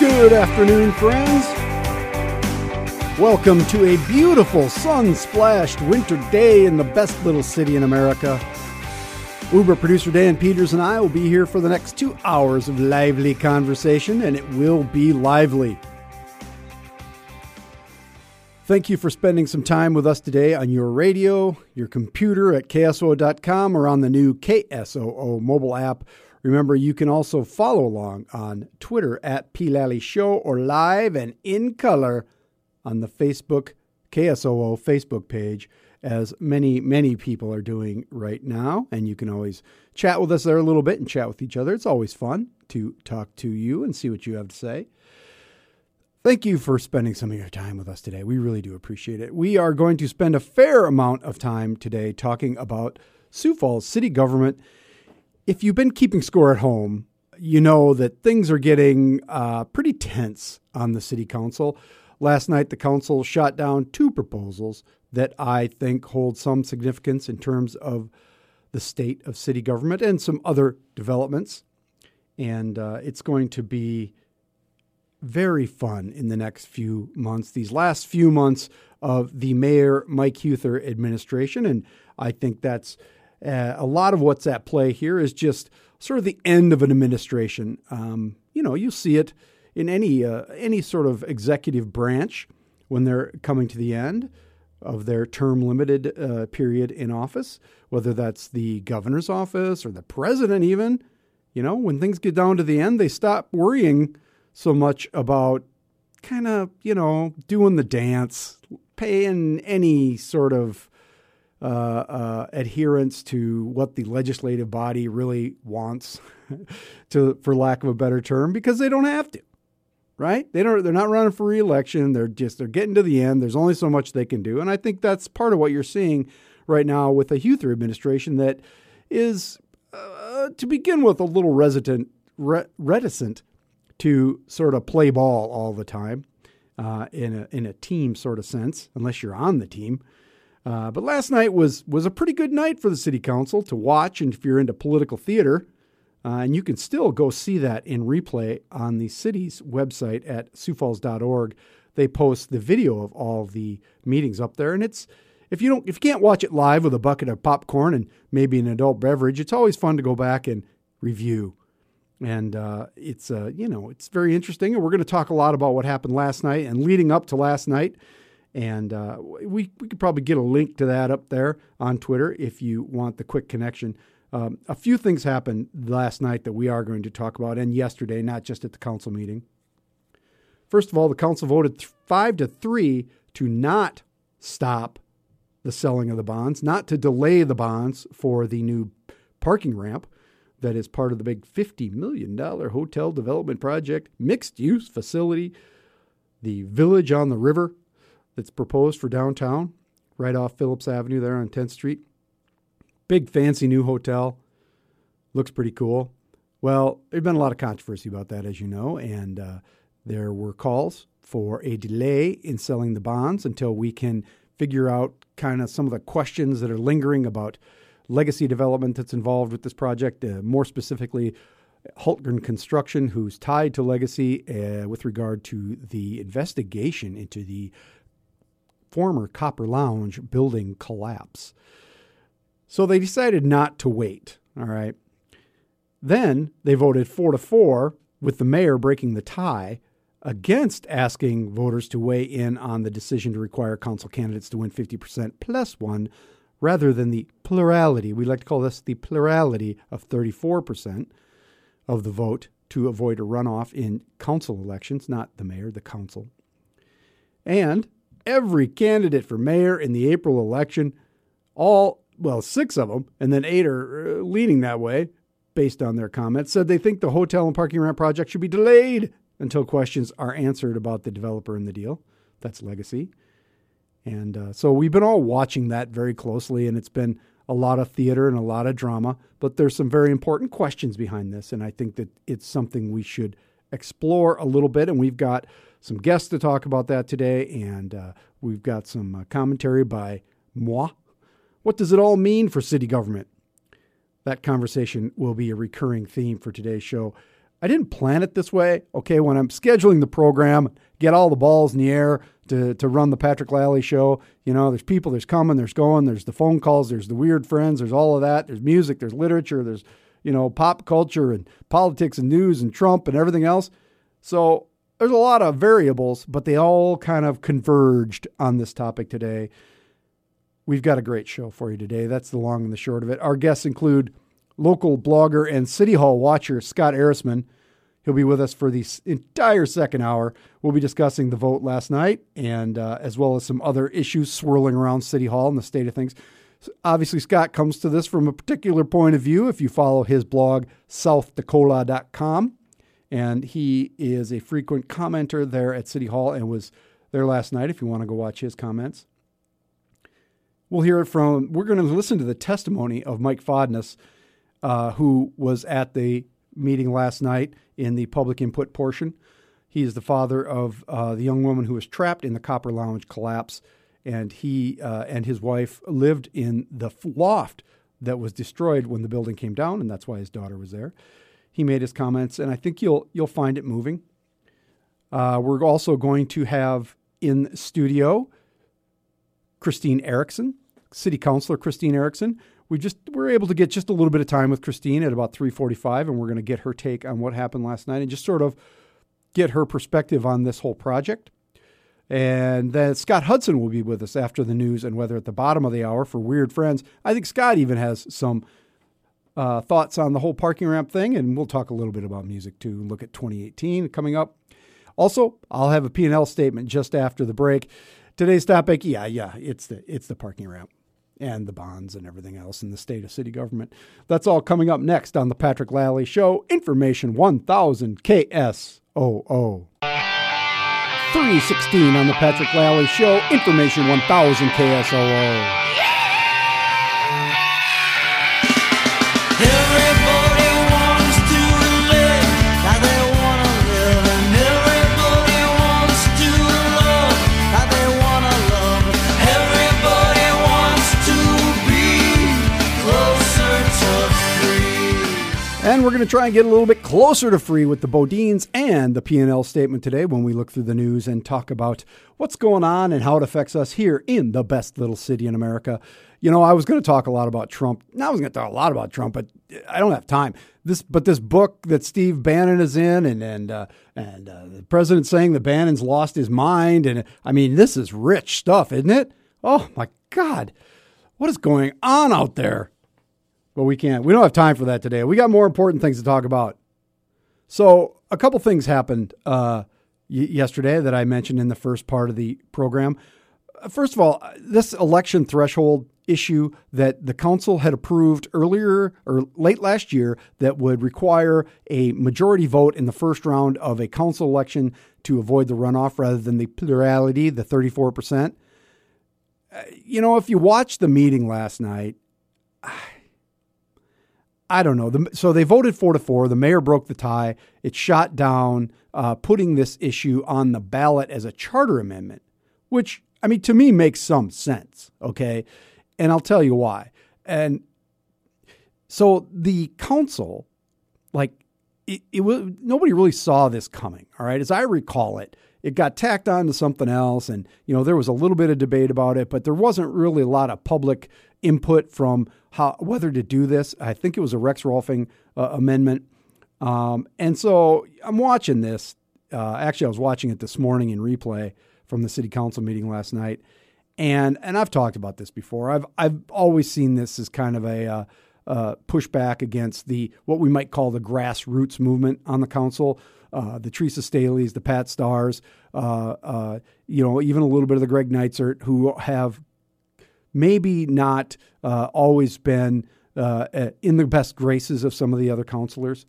Good afternoon, friends. Welcome to a beautiful sun splashed winter day in the best little city in America. Uber producer Dan Peters and I will be here for the next two hours of lively conversation, and it will be lively. Thank you for spending some time with us today on your radio, your computer at KSOO.com, or on the new KSOO mobile app. Remember, you can also follow along on Twitter at P. Show or live and in color on the Facebook KSOO Facebook page, as many, many people are doing right now. And you can always chat with us there a little bit and chat with each other. It's always fun to talk to you and see what you have to say. Thank you for spending some of your time with us today. We really do appreciate it. We are going to spend a fair amount of time today talking about Sioux Falls city government. If you've been keeping score at home, you know that things are getting uh, pretty tense on the city council. Last night, the council shot down two proposals that I think hold some significance in terms of the state of city government and some other developments. And uh, it's going to be very fun in the next few months, these last few months of the Mayor Mike Huether administration. And I think that's uh, a lot of what's at play here is just sort of the end of an administration. Um, you know, you see it in any uh, any sort of executive branch when they're coming to the end of their term limited uh, period in office, whether that's the governor's office or the president, even. You know, when things get down to the end, they stop worrying so much about kind of, you know, doing the dance, paying any sort of uh, uh, adherence to what the legislative body really wants, to for lack of a better term, because they don't have to, right? They don't. They're not running for reelection. They're just they're getting to the end. There's only so much they can do, and I think that's part of what you're seeing right now with the Huether administration that is, uh, to begin with, a little resident re- reticent to sort of play ball all the time uh, in a in a team sort of sense, unless you're on the team. Uh, but last night was was a pretty good night for the city council to watch, and if you're into political theater, uh, and you can still go see that in replay on the city's website at siouxfalls.org. They post the video of all the meetings up there, and it's if you don't if you can't watch it live with a bucket of popcorn and maybe an adult beverage, it's always fun to go back and review and uh, it's uh, you know it's very interesting, and we're going to talk a lot about what happened last night and leading up to last night. And uh, we we could probably get a link to that up there on Twitter if you want the quick connection. Um, a few things happened last night that we are going to talk about, and yesterday, not just at the council meeting. First of all, the council voted th- five to three to not stop the selling of the bonds, not to delay the bonds for the new parking ramp that is part of the big $50 million hotel development project, mixed use facility, the village on the river that's proposed for downtown, right off Phillips Avenue there on 10th Street. Big fancy new hotel. Looks pretty cool. Well, there's been a lot of controversy about that, as you know, and uh, there were calls for a delay in selling the bonds until we can figure out kind of some of the questions that are lingering about legacy development that's involved with this project, uh, more specifically, Hultgren Construction, who's tied to Legacy uh, with regard to the investigation into the former Copper Lounge building collapse. So they decided not to wait. All right. Then they voted four to four, with the mayor breaking the tie against asking voters to weigh in on the decision to require council candidates to win 50% plus one rather than the plurality. We like to call this the plurality of 34% of the vote to avoid a runoff in council elections, not the mayor, the council. And every candidate for mayor in the April election, all, well, six of them, and then eight are uh, leaning that way based on their comments, said they think the hotel and parking ramp project should be delayed until questions are answered about the developer and the deal. That's legacy. And uh, so we've been all watching that very closely, and it's been a lot of theater and a lot of drama. But there's some very important questions behind this, and I think that it's something we should explore a little bit. And we've got some guests to talk about that today, and uh, we've got some uh, commentary by moi. What does it all mean for city government? That conversation will be a recurring theme for today's show. I didn't plan it this way. Okay, when I'm scheduling the program, get all the balls in the air to, to run the Patrick Lalley show. You know, there's people, there's coming, there's going, there's the phone calls, there's the weird friends, there's all of that. There's music, there's literature, there's, you know, pop culture and politics and news and Trump and everything else. So there's a lot of variables, but they all kind of converged on this topic today. We've got a great show for you today. That's the long and the short of it. Our guests include local blogger and City Hall watcher Scott Ehrisman. He'll be with us for the entire second hour. We'll be discussing the vote last night and uh, as well as some other issues swirling around City Hall and the state of things. Obviously, Scott comes to this from a particular point of view. If you follow his blog, southdacola.com, and he is a frequent commenter there at City Hall and was there last night if you want to go watch his comments. We'll hear it from, we're going to listen to the testimony of Mike Fodness, uh, who was at the meeting last night in the public input portion. He is the father of uh, the young woman who was trapped in the Copper Lounge collapse, and he uh, and his wife lived in the loft that was destroyed when the building came down, and that's why his daughter was there. He made his comments, and I think you'll you'll find it moving. Uh, we're also going to have in studio Christine Erickson, City Councilor Christine Erickson. We just we're able to get just a little bit of time with Christine at about 3:45 and we're going to get her take on what happened last night and just sort of get her perspective on this whole project. And then Scott Hudson will be with us after the news and weather at the bottom of the hour for Weird Friends. I think Scott even has some uh, thoughts on the whole parking ramp thing, and we'll talk a little bit about music too. Look at 2018 coming up. Also, I'll have a P&L statement just after the break. Today's topic, yeah, yeah, it's the it's the parking ramp and the bonds and everything else in the state of city government. That's all coming up next on the Patrick Lalley Show. Information 1000 KSOO. 316 on the Patrick Lalley Show. Information 1000 KSOO. And we're going to try and get a little bit closer to free with the Bodines and the P&L statement today when we look through the news and talk about what's going on and how it affects us here in the best little city in America. You know, I was going to talk a lot about Trump. Now I was going to talk a lot about Trump, but I don't have time. This, but this book that Steve Bannon is in, and and uh, and uh, the president saying that Bannon's lost his mind, and I mean, this is rich stuff, isn't it? Oh my God, what is going on out there? But we can't. We don't have time for that today. We got more important things to talk about. So, a couple things happened uh, y- yesterday that I mentioned in the first part of the program. First of all, this election threshold issue that the council had approved earlier or late last year that would require a majority vote in the first round of a council election to avoid the runoff rather than the plurality, the 34%. Uh, you know, if you watched the meeting last night, I don't know. So they voted four to four. The mayor broke the tie. It shot down uh, putting this issue on the ballot as a charter amendment, which I mean to me makes some sense. Okay, and I'll tell you why. And so the council, like it, it was nobody really saw this coming. All right, as I recall it, it got tacked on to something else, and you know there was a little bit of debate about it, but there wasn't really a lot of public input from how whether to do this. I think it was a Rex Rolfing uh, amendment. Um, and so I'm watching this. Uh, actually, I was watching it this morning in replay from the city council meeting last night, and and I've talked about this before. I've I've always seen this as kind of a uh, uh, pushback against the what we might call the grassroots movement on the council. Uh, the Theresa Stehlys, the Pat Starrs, uh, uh, you know, even a little bit of the Greg Neitzert, who have maybe not uh, always been uh, in the best graces of some of the other counselors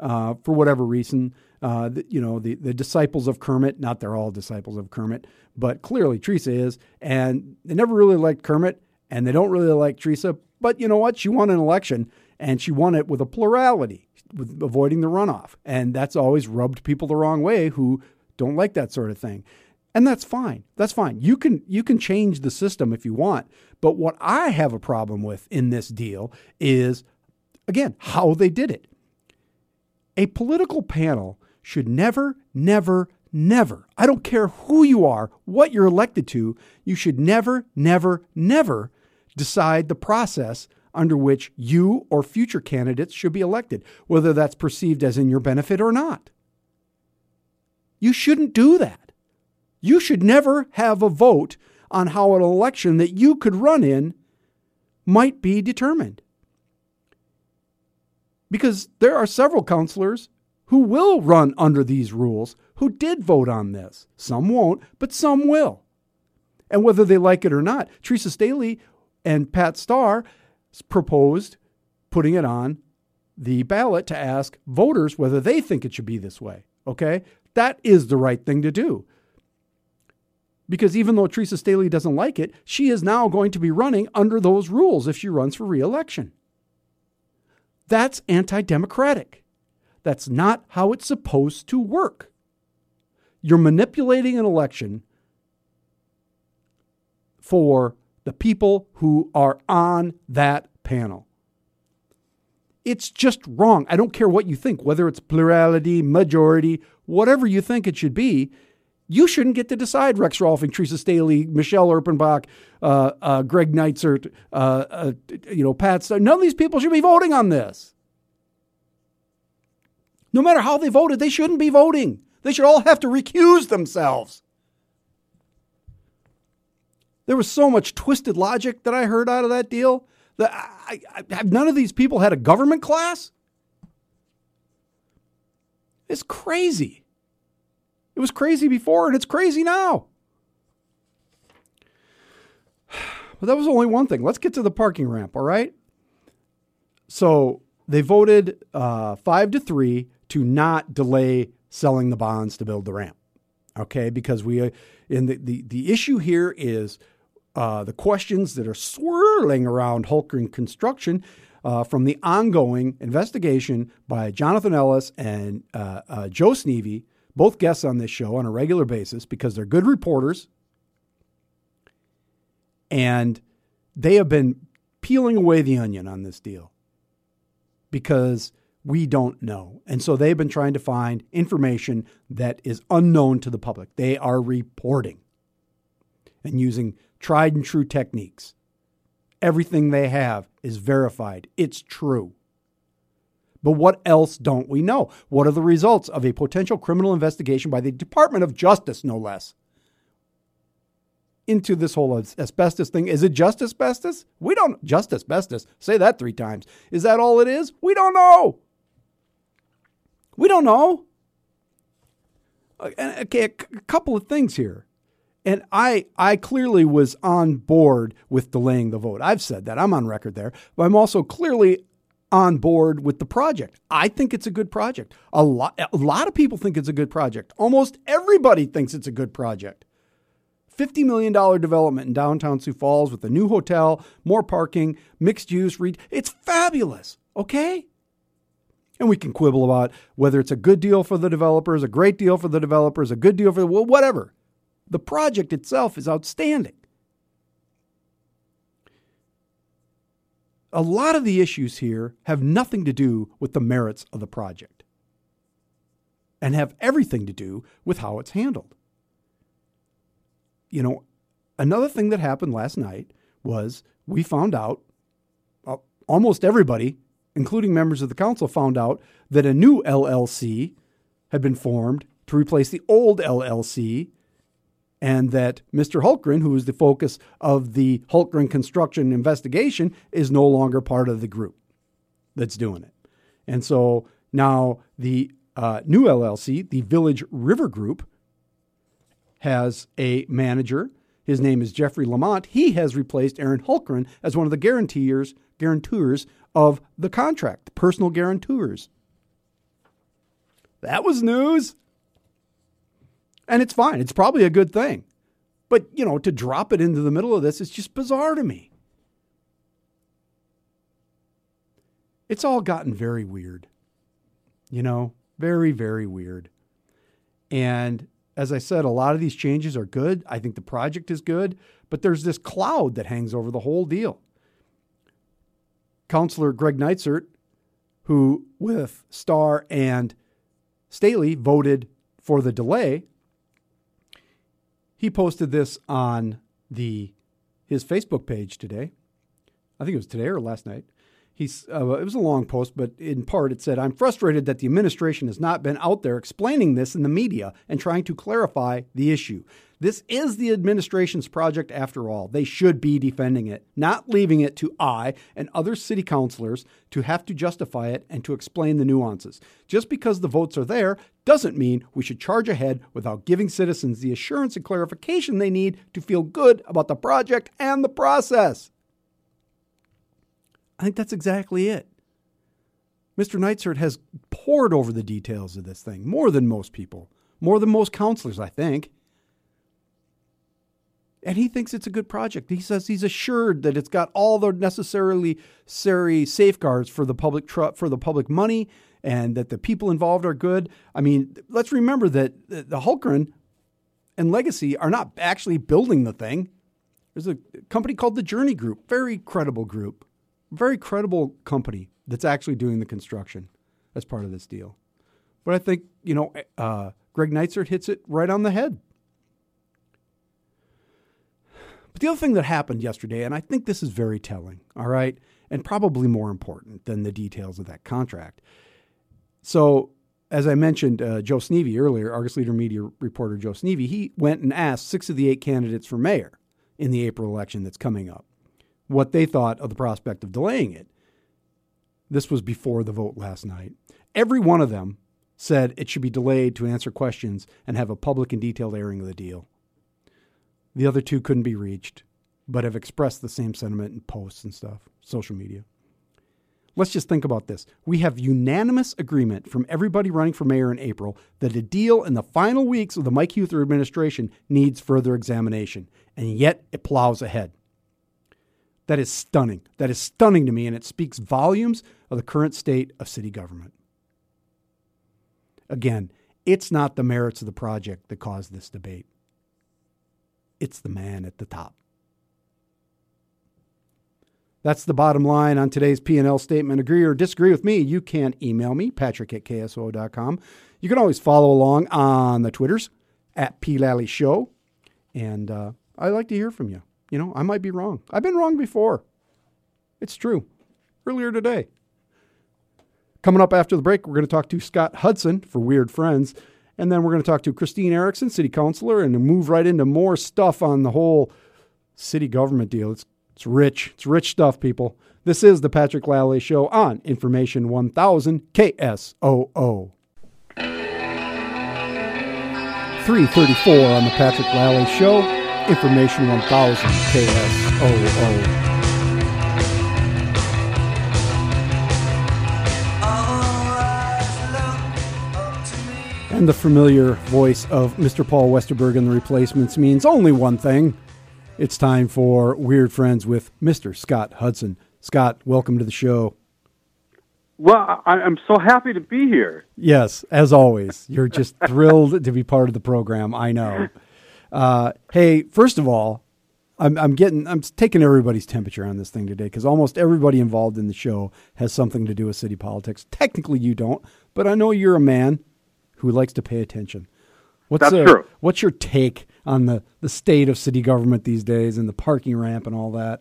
uh, for whatever reason. Uh, the, you know, the, the disciples of Kermit, not they're all disciples of Kermit, but clearly Theresa is. And they never really liked Kermit, and they don't really like Theresa. But you know what? She won an election, and she won it with a plurality, with avoiding the runoff. And that's always rubbed people the wrong way who don't like that sort of thing and that's fine that's fine you can you can change the system if you want but what i have a problem with in this deal is again how they did it A political panel should never, never, never, I don't care who you are, what you're elected to, you should never, never, never decide the process under which you or future candidates should be elected, whether that's perceived as in your benefit or not. You shouldn't do that. You should never have a vote on how an election that you could run in might be determined. Because there are several counselors who will run under these rules who did vote on this. Some won't, but some will. And whether they like it or not, Theresa Stehly and Pat Starr proposed putting it on the ballot to ask voters whether they think it should be this way. Okay? That is the right thing to do. Because even though Theresa Stehly doesn't like it, she is now going to be running under those rules if she runs for reelection. That's anti democratic. That's not how it's supposed to work. You're manipulating an election for the people who are on that panel. It's just wrong. I don't care what you think, whether it's plurality, majority, whatever you think it should be. You shouldn't get to decide Rex Rolfing, Theresa Stehly, Michelle Erpenbach, uh, uh, Greg Neitzert, uh, uh, you know, Pat. None of these people should be voting on this. No matter how they voted, they shouldn't be voting. They should all have to recuse themselves. There was so much twisted logic that I heard out of that deal. That I, I, none of these people had a government class? It's crazy. It was crazy before, and it's crazy now. But that was only one thing. Let's get to the parking ramp, all right? So they voted uh, five to three to not delay selling the bonds to build the ramp. Okay, because we, uh, in the, the, the issue here is uh, the questions that are swirling around Hultgren Construction uh, from the ongoing investigation by Jonathan Ellis and uh, uh, Joe Sneve, both guests on this show on a regular basis because they're good reporters. And they have been peeling away the onion on this deal because we don't know. And so they've been trying to find information that is unknown to the public. They are reporting and using tried and true techniques. Everything they have is verified, it's true. But what else don't we know? What are the results of a potential criminal investigation by the Department of Justice, no less? Into this whole asbestos thing. Is it just asbestos? We don't just asbestos. Say that three times. Is that all it is? We don't know. We don't know. Uh, okay, a couple of things here. And I, I clearly was on board with delaying the vote. I've said that. I'm on record there. But I'm also clearly on board with the project. I think it's a good project. A lot, a lot of people think it's a good project. Almost everybody thinks it's a good project. $50 million development in downtown Sioux Falls with a new hotel, more parking, mixed use. Re- it's fabulous. Okay? And we can quibble about whether it's a good deal for the developers, a great deal for the developers, a good deal for the, well, whatever. The project itself is outstanding. A lot of the issues here have nothing to do with the merits of the project and have everything to do with how it's handled. You know, another thing that happened last night was we found out uh, almost everybody including members of the council, found out that a new LLC had been formed to replace the old LLC, and that Mr. Hultgren, who is the focus of the Hultgren construction investigation, is no longer part of the group that's doing it. And so now the uh, new LLC, the Village River Group, has a manager. His name is Jeffrey Lamont. He has replaced Aaron Hultgren as one of the guarantors, guarantors of the contract, the personal guarantors. That was news. And it's fine. It's probably a good thing. But, you know, to drop it into the middle of this is just bizarre to me. It's all gotten very weird. You know, very, very weird. And as I said, a lot of these changes are good. I think the project is good, but there's this cloud that hangs over the whole deal. Counselor Greg Neitzert, who, with Starr and Stehly, voted for the delay, he posted this on the his Facebook page today. I think it was today or last night. He's, uh, it was a long post, but in part it said, I'm frustrated that the administration has not been out there explaining this in the media and trying to clarify the issue. This is the administration's project after all. They should be defending it, not leaving it to I and other city councilors to have to justify it and to explain the nuances. Just because the votes are there doesn't mean we should charge ahead without giving citizens the assurance and clarification they need to feel good about the project and the process. I think that's exactly it. Mr. Neitzert has pored over the details of this thing more than most people, more than most counselors, I think. And he thinks it's a good project. He says he's assured that it's got all the necessarily necessary safeguards for the public tr- for the public money and that the people involved are good. I mean, let's remember that the Hultgren and Legacy are not actually building the thing. There's a company called the Journey Group, very credible group very credible company that's actually doing the construction as part of this deal. But I think, you know, uh, Greg Neitzert hits it right on the head. But the other thing that happened yesterday, and I think this is very telling, all right, and probably more important than the details of that contract. So, as I mentioned, uh, Joe Sneve earlier, Argus Leader Media reporter Joe Sneve, he went and asked six of the eight candidates for mayor in the April election that's coming up what they thought of the prospect of delaying it. This was before the vote last night. Every one of them said it should be delayed to answer questions and have a public and detailed airing of the deal. The other two couldn't be reached, but have expressed the same sentiment in posts and stuff, social media. Let's just think about this. We have unanimous agreement from everybody running for mayor in April that a deal in the final weeks of the Mike Huether administration needs further examination, and yet it plows ahead. That is stunning. That is stunning to me, and it speaks volumes of the current state of city government. Again, it's not the merits of the project that caused this debate. It's the man at the top. That's the bottom line on today's P&L statement. Agree or disagree with me, you can email me, patrick at kso.com. You can always follow along on the Twitters, at P. Lalley Show. And uh, I'd like to hear from you. You know, I might be wrong. I've been wrong before. It's true. Earlier today. Coming up after the break, we're going to talk to Scott Hudson for Weird Friends. And then we're going to talk to Christine Erickson, city councilor, and move right into more stuff on the whole city government deal. It's, it's rich. It's rich stuff, people. This is the Patrick Lalley Show on Information 1000 KSOO. 334 on the Patrick Lalley Show. Information 1000 KSOO. And the familiar voice of Mr. Paul Westerberg and the replacements means only one thing. It's time for Weird Friends with Mr. Scott Hudson. Scott, welcome to the show. Well, I'm so happy to be here. Yes, as always. You're just thrilled to be part of the program. I know. Uh, hey, first of all, I'm, I'm getting I'm taking everybody's temperature on this thing today because almost everybody involved in the show has something to do with city politics. Technically, you don't, but I know you're a man who likes to pay attention. What's That's a, true. What's your take on the, the state of city government these days and the parking ramp and all that?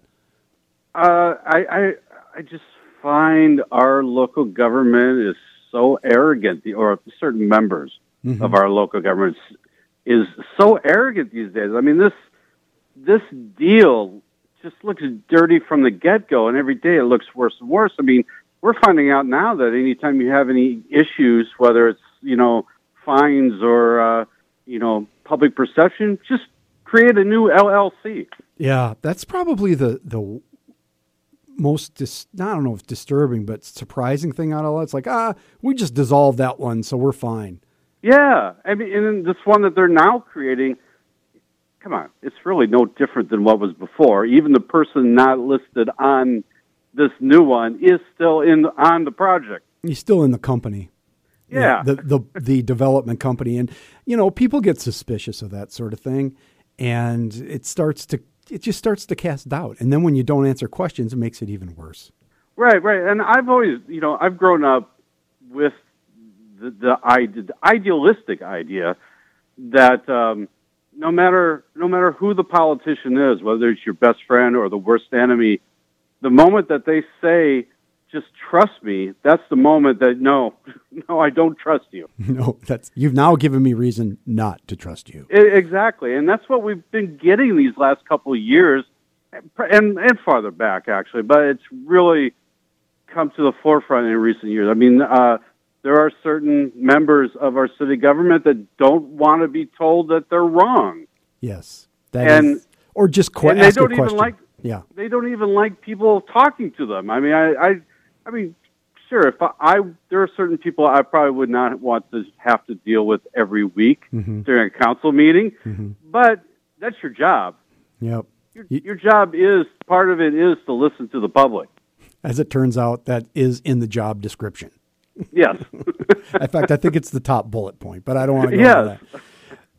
Uh, I, I I just find our local government is so arrogant, or certain members mm-hmm. of our local government is so arrogant these days. I mean, this this deal just looks dirty from the get go, and every day it looks worse and worse. I mean, we're finding out now that anytime you have any issues, whether it's you know fines or uh, you know public perception, just create a new LLC. Yeah, that's probably the the most dis- I don't know if disturbing, but surprising thing out of all. It's like ah, we just dissolved that one, so we're fine. Yeah, I mean, and this one that they're now creating, come on, it's really no different than what was before. Even the person not listed on this new one is still in on the project. He's still in the company. Yeah, the, the the development company, and you know, people get suspicious of that sort of thing, and it starts to it just starts to cast doubt. And then when you don't answer questions, it makes it even worse. Right, right. And I've always, you know, I've grown up with the, the, the idealistic idea that um, no matter no matter who the politician is, whether it's your best friend or the worst enemy, the moment that they say just trust me, that's the moment that no, no, I don't trust you. No, that's you've now given me reason not to trust you. exactly, and that's what we've been getting these last couple of years, and and farther back actually, but it's really come to the forefront in recent years. I mean, uh, there are certain members of our city government that don't want to be told that they're wrong. Yes, and is, or just qu- and they don't even like. Yeah, they don't even like people talking to them. I mean, I, I I mean, sure. If I, I, there are certain people I probably would not want to have to deal with every week mm-hmm. during a council meeting, mm-hmm. but that's your job. Yep. Your, your job is part of it is to listen to the public. As it turns out, that is in the job description. Yes. in fact, I think it's the top bullet point, but I don't want to go yes. into that.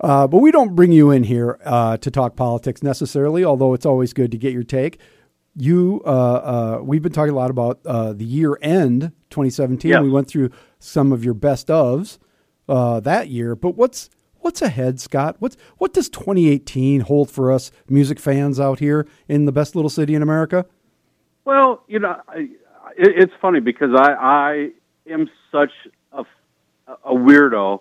Uh, but we don't bring you in here uh, to talk politics necessarily, although it's always good to get your take you uh, uh, we've been talking a lot about uh, the year end 2017 yes. we went through some of your best ofs uh, that year but what's what's ahead scott what's what does 2018 hold for us music fans out here in the best little city in america well you know I, it, it's funny because i i am such a, a weirdo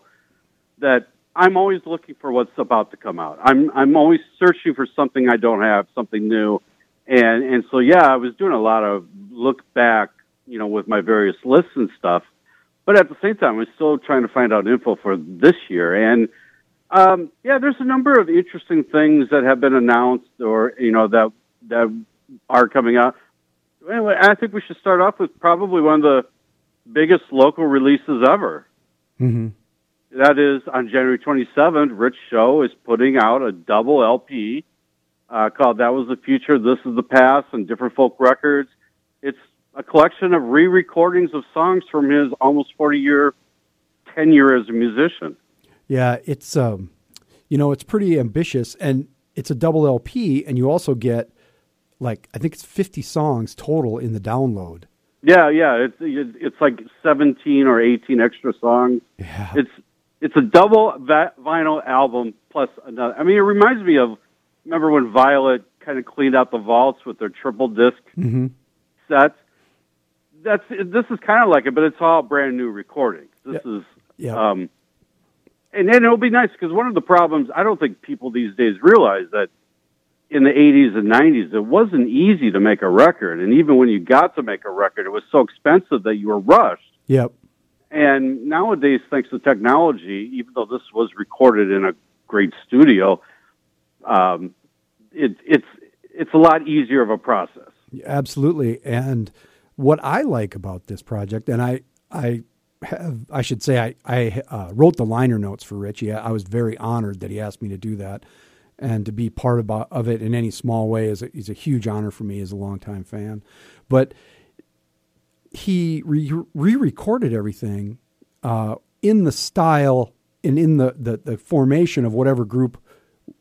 that I'm always looking for what's about to come out. I'm I'm always searching for something I don't have, something new and and so yeah, I was doing a lot of look back, you know, with my various lists and stuff. But at the same time, I was still trying to find out info for this year, and um, yeah, there's a number of interesting things that have been announced, or you know that that are coming out. Anyway, I think we should start off with probably one of the biggest local releases ever. Mm-hmm. That is on January 27th. Rich Show is putting out a double LP uh, called That Was the Future, This Is the Past, and different folk records. It's a collection of re recordings of songs from his almost 40 year tenure as a musician. Yeah, it's, um, you know, it's pretty ambitious, and it's a double LP, and you also get like, I think it's 50 songs total in the download. Yeah, yeah, it's it's like 17 or 18 extra songs. Yeah. It's it's a double vinyl album plus another. I mean, it reminds me of remember when Violet kind of cleaned out the vaults with their triple disk mm-hmm. sets? That's this is kind of like it, but it's all brand new recordings. This yeah. is, yeah. um, and then it'll be nice because one of the problems I don't think people these days realize that in the 80s and 90s it wasn't easy to make a record, and even when you got to make a record, it was so expensive that you were rushed. Yep. And nowadays, thanks to technology, even though this was recorded in a great studio, um, it, it's it's a lot easier of a process. Absolutely, and what I like about this project, and I I have I should say I I uh, wrote the liner notes for Richie. I was very honored that he asked me to do that, and to be part of, of it in any small way is a, is a huge honor for me as a longtime fan. But he re recorded everything uh, in the style and in the, the the formation of whatever group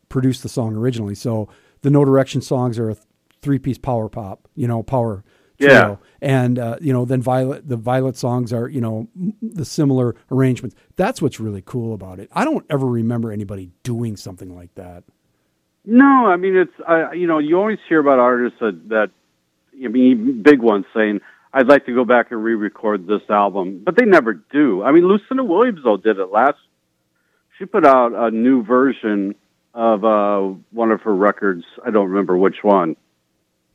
produced the song originally. So the No Direction songs are a three piece power pop, you know, power trio. Yeah. And, uh, you know, then Violet, the Violet songs are, you know, the similar arrangements. That's what's really cool about it. I don't ever remember anybody doing something like that. No, I mean, it's, uh, you know, you always hear about artists that, that, I mean, big ones saying, I'd like to go back and re-record this album, but they never do. I mean, Lucinda Williams though did it last. She put out a new version of uh, one of her records. I don't remember which one,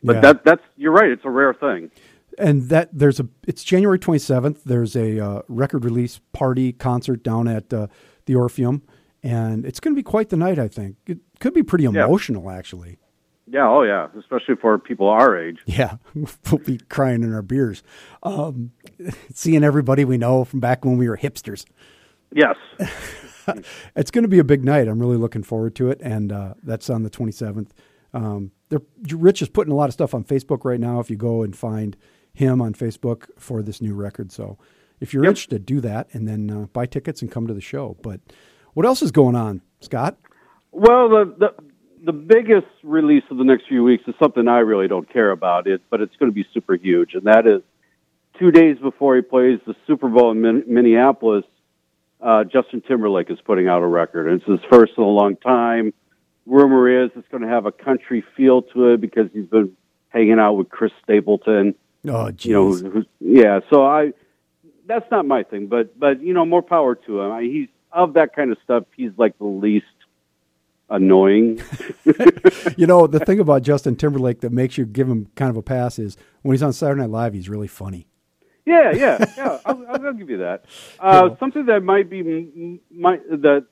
but yeah. that that's you're right. It's a rare thing. And that there's a it's January 27th. There's a uh, record release party concert down at uh, the Orpheum, and it's going to be quite the night. I think it could be pretty emotional, yeah. actually. Yeah, oh yeah, especially for people our age. Yeah, we'll be crying in our beers, um, seeing everybody we know from back when we were hipsters. Yes. it's going to be a big night. I'm really looking forward to it, and uh, that's on the 27th. Um, they're Rich is putting a lot of stuff on Facebook right now. If you go and find him on Facebook for this new record, so if you're yep. interested, do that, and then uh, buy tickets and come to the show. But what else is going on, Scott? Well, the, the the biggest release of the next few weeks is something I really don't care about it, but it's going to be super huge, and that is two days before he plays the Super Bowl in Min- Minneapolis, uh, Justin Timberlake is putting out a record. And it's his first in a long time. Rumor is it's going to have a country feel to it because he's been hanging out with Chris Stapleton. Oh, geez. You know, who's, yeah. So I, that's not my thing, but but you know, more power to him. I, he's of that kind of stuff. He's like the least annoying. you know, the thing about Justin Timberlake that makes you give him kind of a pass is when he's on Saturday Night Live, he's really funny. Yeah, yeah, yeah. I'll, I'll give you that. Uh, yeah. Something that might be might, that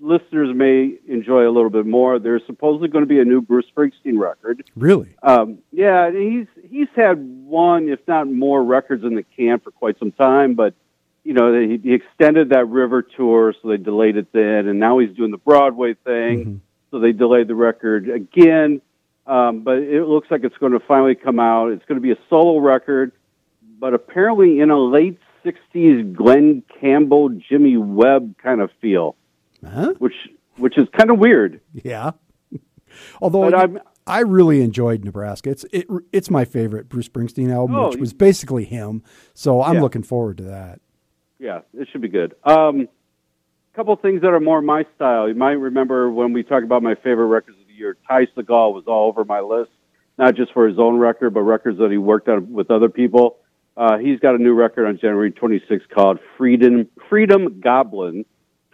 listeners may enjoy a little bit more. There's supposedly going to be a new Bruce Springsteen record. Really? Um, yeah, he's he's had one, if not more, records in the can for quite some time. But you know, he, he extended that River tour, so they delayed it then, and now he's doing the Broadway thing, mm-hmm. so they delayed the record again. Um, but it looks like it's going to finally come out. It's going to be a solo record, but apparently in a late '60s Glen Campbell, Jimmy Webb kind of feel, huh? which which is kind of weird. Yeah. Although i I really enjoyed Nebraska. It's it, it's my favorite Bruce Springsteen album, oh, which was basically him. So I'm yeah. looking forward to that yeah, it should be good. Um, couple things that are more my style. You might remember when we talked about my favorite records of the year. Ty Segall was all over my list, not just for his own record, but records that he worked on with other people. Uh, he's got a new record on January 26th called Freedom Freedom Goblin.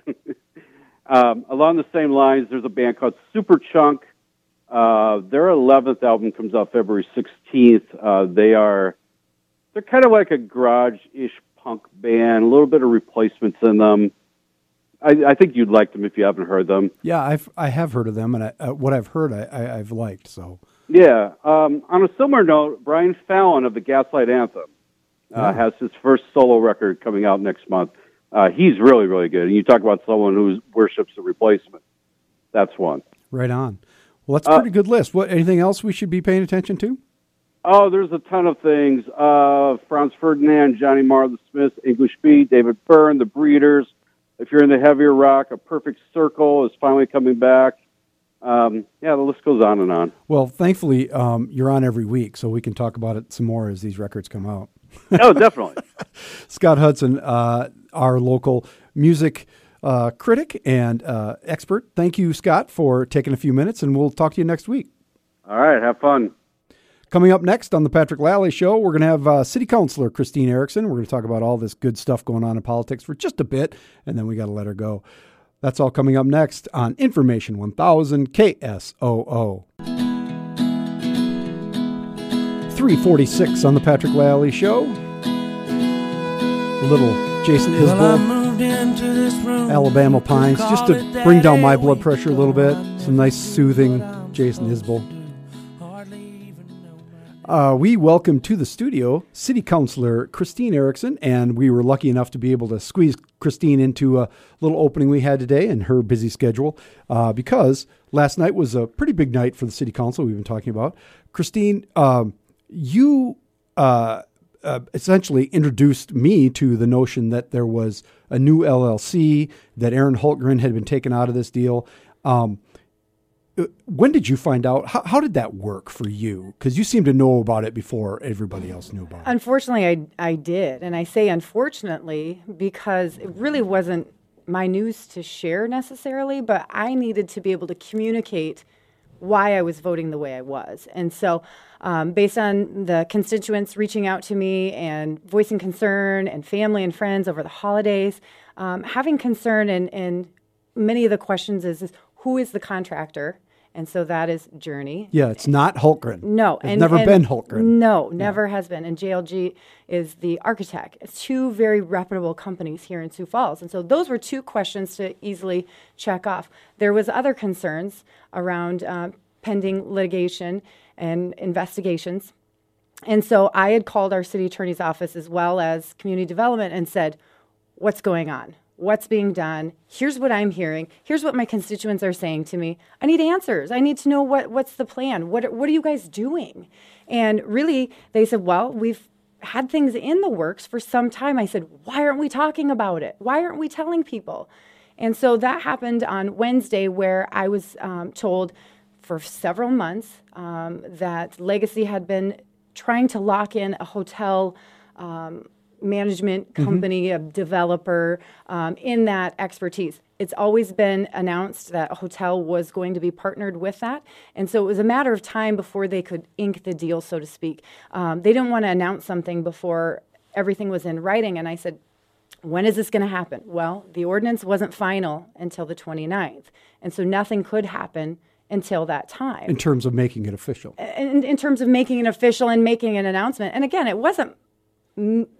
um, along the same lines, there's a band called Superchunk. Uh, their 11th album comes out February 16th. Uh, they are they're kind of like a garage-ish punk band, a little bit of replacements in them. I, I think you'd like them if you haven't heard them. Yeah, I've I have heard of them, and I, uh, what I've heard, I, have liked. So yeah. Um, on a similar note, Brian Fallon of the Gaslight Anthem uh, yeah. has his first solo record coming out next month. Uh, he's really really good. And you talk about someone who worships the replacement. That's one. Right on. Well, that's a pretty uh, good list. What anything else we should be paying attention to? Oh, there's a ton of things. Uh, Franz Ferdinand, Johnny Marr, the Smiths, English Beat, David Byrne, the Breeders. If you're in the heavier rock, A Perfect Circle is finally coming back. Um, yeah, the list goes on and on. Well, thankfully, um, you're on every week, so we can talk about it some more as these records come out. oh, definitely. Scott Hudson, uh, our local music uh, critic and uh, expert. Thank you, Scott, for taking a few minutes, and we'll talk to you next week. All right, have fun. Coming up next on the Patrick Lalley Show, we're going to have uh, City Councilor Christine Erickson. We're going to talk about all this good stuff going on in politics for just a bit, and then we got to let her go. That's all coming up next on Information 1000 KSOO. 346 on the Patrick Lally Show. Little Jason Isbell, well, Alabama Pines, just to bring down my blood pressure a little bit. Some nice soothing Jason Isbell. Uh, we welcome to the studio City Councilor Christine Erickson, and we were lucky enough to be able to squeeze Christine into a little opening we had today in her busy schedule uh, because last night was a pretty big night for the City Council we've been talking about. Christine, um, you uh, uh essentially introduced me to the notion that there was a new LLC, that Aaron Hultgren had been taken out of this deal. Um, when did you find out? How, how did that work for you? Because you seem to know about it before everybody else knew about it. Unfortunately, I, I did. And I say unfortunately because it really wasn't my news to share necessarily, but I needed to be able to communicate why I was voting the way I was. And so, um, based on the constituents reaching out to me and voicing concern and family and friends over the holidays, um, having concern and, and many of the questions is, is who is the contractor? And so that is Journey. Yeah, it's not Hultgren. No, it's and, never and been Hultgren. No, never yeah. has been. And JLG is the architect. It's two very reputable companies here in Sioux Falls. And so those were two questions to easily check off. There was other concerns around uh, pending litigation and investigations. And so I had called our city attorney's office as well as community development and said, "What's going on? What's being done. Here's what I'm hearing. Here's what my constituents are saying to me. I need answers. I need to know what what's the plan. What what are you guys doing? And really, they said, well, we've had things in the works for some time. I said, why aren't we talking about it? Why aren't we telling people? And so that happened on Wednesday, where I was um, told for several months um, that Legacy had been trying to lock in a hotel um, management company, a developer um, in that expertise. It's always been announced that a hotel was going to be partnered with that. And so it was a matter of time before they could ink the deal, so to speak. Um, they didn't want to announce something before everything was in writing. And I said, when is this going to happen? Well, the ordinance wasn't final until the 29th. And so nothing could happen until that time in terms of making it official. in, in terms of making it official and making an announcement. And again, it wasn't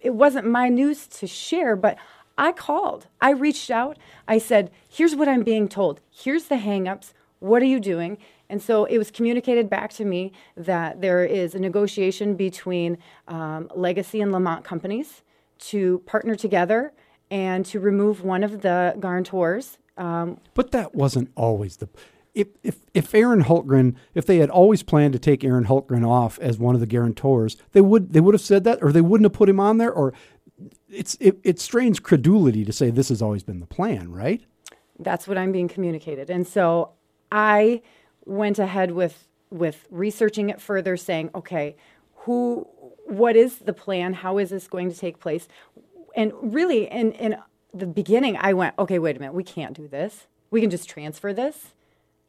it wasn't my news to share, but I called. I reached out. I said, "Here's what I'm being told. Here's the hangups. What are you doing?" And so it was communicated back to me that there is a negotiation between um, Legacy and Lamont companies to partner together and to remove one of the guarantors. Um, but that wasn't always the if, if, if Aaron Hultgren, if they had always planned to take Aaron Hultgren off as one of the guarantors, they would they would have said that, or they wouldn't have put him on there. Or it's it, it strains credulity to say this has always been the plan, right? That's what I'm being communicated, and so I went ahead with with researching it further, saying, okay, who, what is the plan? How is this going to take place? And really, in in the beginning, I went, okay, wait a minute, we can't do this. We can just transfer this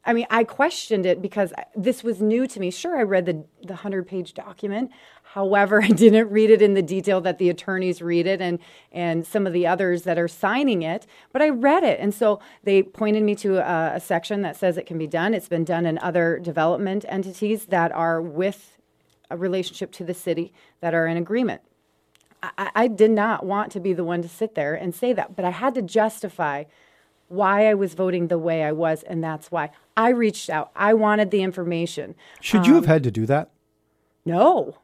I mean, I questioned it because this was new to me. Sure, I read the the hundred page document. However, I didn't read it in the detail that the attorneys read it and and some of the others that are signing it. But I read it, and so they pointed me to a, a section that says it can be done. It's been done in other development entities that are with a relationship to the city that are in agreement. I, I did not want to be the one to sit there and say that, but I had to justify why I was voting the way I was, and that's why I reached out. I wanted the information. Should you have um, had to do that? No,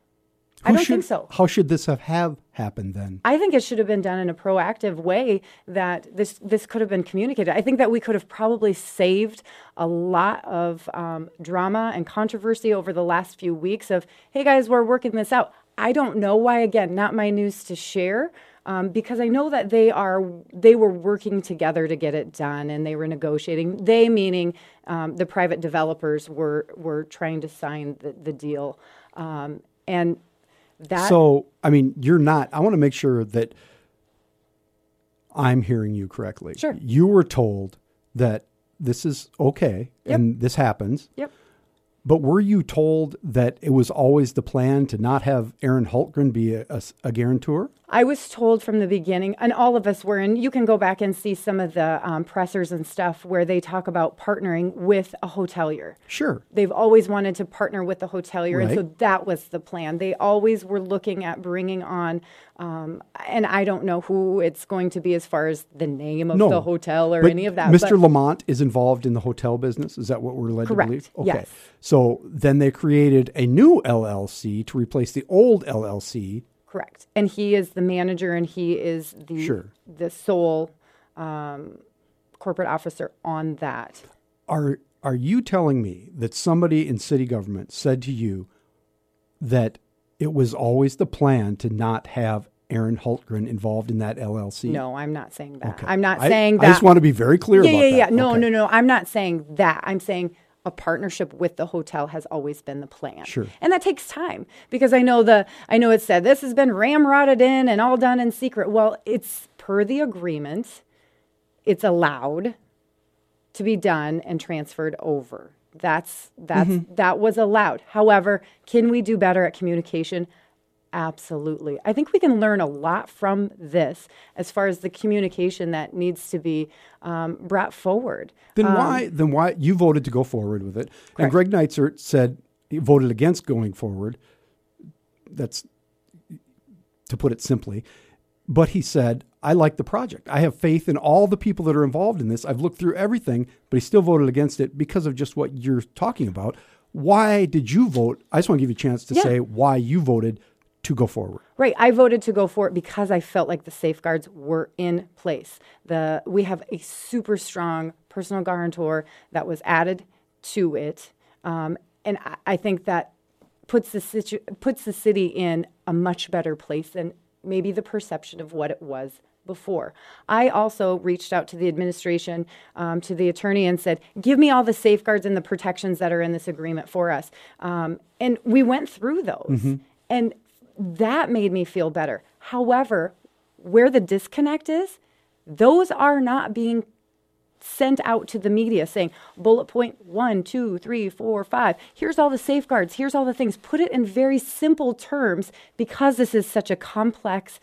Who I don't should, think so. How should this have, have happened then? I think it should have been done in a proactive way that this this could have been communicated. I think that we could have probably saved a lot of um, drama and controversy over the last few weeks of, hey guys, we're working this out. I don't know why. Again, not my news to share um, because I know that they are they were working together to get it done, and they were negotiating. They meaning um, the private developers were were trying to sign the, the deal, um, and that. So I mean, you're not. I want to make sure that I'm hearing you correctly. Sure. You were told that this is okay yep. and this happens. Yep. But were you told that it was always the plan to not have Aaron Hultgren be a, a, a guarantor? I was told from the beginning, and all of us were, and you can go back and see some of the um, pressers and stuff where they talk about partnering with a hotelier. Sure. They've always wanted to partner with the hotelier, right. and so that was the plan. They always were looking at bringing on, um, and I don't know who it's going to be as far as the name of no, the hotel or any of that. Mr. Lamont is involved in the hotel business. Is that what we're led correct. to believe? Okay. Yes. So then they created a new LLC to replace the old LLC Correct. And he is the manager and he is the sure. the sole um, corporate officer on that. Are are you telling me that somebody in city government said to you that it was always the plan to not have Aaron Hultgren involved in that LLC? No, I'm not saying that. Okay. I'm not I, saying that. I just want to be very clear yeah, about yeah, that. Yeah, No, no, no. I'm not saying that. I'm saying a partnership with the hotel has always been the plan. Sure. And that takes time because I know the I know it said this has been ramrodded in and all done in secret. Well, it's per the agreement. It's allowed to be done and transferred over. That's that's mm-hmm. that was allowed. However, can we do better at communication? Absolutely. I think we can learn a lot from this as far as the communication that needs to be um, brought forward. Then um, why? Then why you voted to go forward with it? Correct. And Greg Neitzert said he voted against going forward. That's to put it simply. But he said, I like the project. I have faith in all the people that are involved in this. I've looked through everything, but he still voted against it because of just what you're talking about. Why did you vote? I just want to give you a chance to yeah. say why you voted to go forward. Right. I voted to go for it because I felt like the safeguards were in place. The we have a super strong personal guarantor that was added to it, um, and I, I, think that puts the situ- puts the city in a much better place than maybe the perception of what it was before. I also reached out to the administration, um, to the attorney, and said, Give me all the safeguards and the protections that are in this agreement for us. Um, and we went through those. Mm-hmm. And that made me feel better. However, where the disconnect is, those are not being sent out to the media saying bullet point one, two, three, four, five. Here's all the safeguards. Here's all the things. Put it in very simple terms because this is such a complex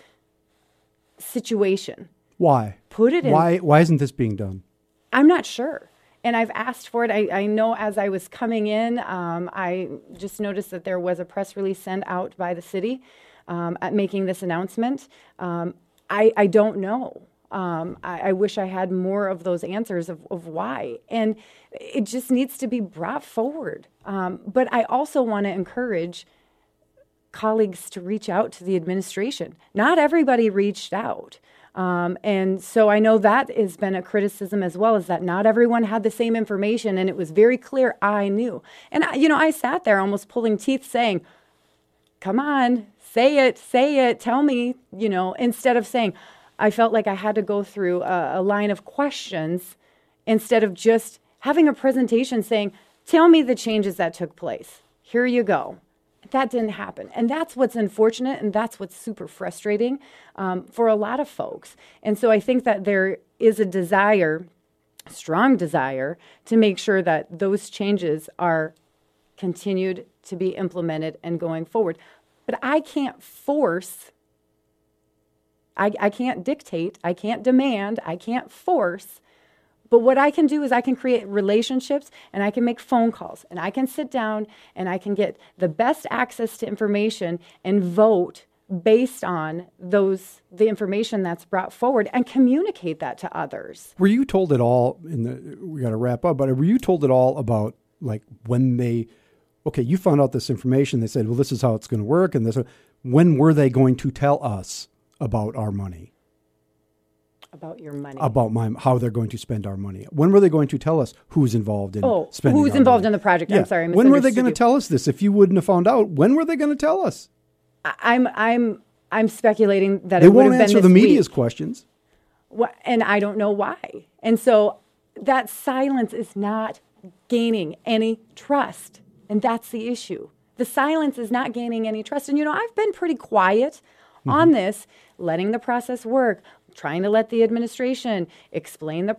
situation. Why? Put it in. Why? Why isn't this being done? I'm not sure. And I've asked for it. I, I know as I was coming in, um, I just noticed that there was a press release sent out by the city um, making this announcement. Um, I, I don't know. Um, I, I, wish I had more of those answers of, of, why. And it just needs to be brought forward. Um, but I also want to encourage colleagues to reach out to the administration. Not everybody reached out. Um, and so I know that has been a criticism as well, is that not everyone had the same information, and it was very clear I knew. And I, you know, I sat there almost pulling teeth, saying, "Come on, say it, say it, tell me," you know, instead of saying, I felt like I had to go through a, a line of questions instead of just having a presentation saying, "Tell me the changes that took place." Here you go that didn't happen. And that's what's unfortunate and that's what's super frustrating um, for a lot of folks. And so I think that there is a desire, strong desire, to make sure that those changes are continued to be implemented and going forward. But I can't force, I, I can't dictate, I can't demand, I can't force but what I can do is I can create relationships and I can make phone calls and I can sit down and I can get the best access to information and vote based on those the information that's brought forward and communicate that to others. Were you told at all in the we got to wrap up, but were you told at all about like when they okay, you found out this information, they said, "Well, this is how it's going to work," and this when were they going to tell us about our money? About your money. About my how they're going to spend our money. When were they going to tell us who's involved in oh, spending? Who's involved money? in the project? Yeah. I'm sorry. I when were they going to tell us this? If you wouldn't have found out, when were they going to tell us? I'm I'm I'm speculating that they it won't would have answer the media's week. questions. and I don't know why. And so that silence is not gaining any trust, and that's the issue. The silence is not gaining any trust. And you know, I've been pretty quiet mm-hmm. on this, letting the process work, trying to let the administration explain the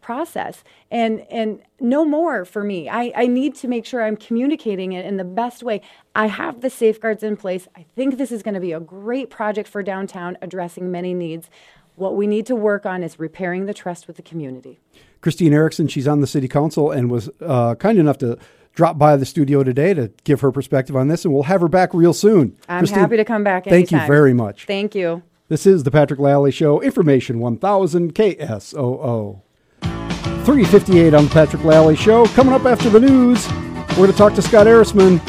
process. And and no more for me. I, I need to make sure i'm communicating it in the best way. I have the safeguards in place. I think this is going to be a great project for downtown addressing many needs. What we need to work on is repairing the trust with the community. Christine erickson she's on the city council and was uh, kind enough to drop by the studio today to give her perspective on this and we'll have her back real soon. I'm Christine, happy to come back anytime. thank you very much. Thank you this is the Patrick Lalley Show, Information 1000 KSOO. 358 on the Patrick Lalley Show. Coming up after the news, we're going to talk to Scott Ehrisman.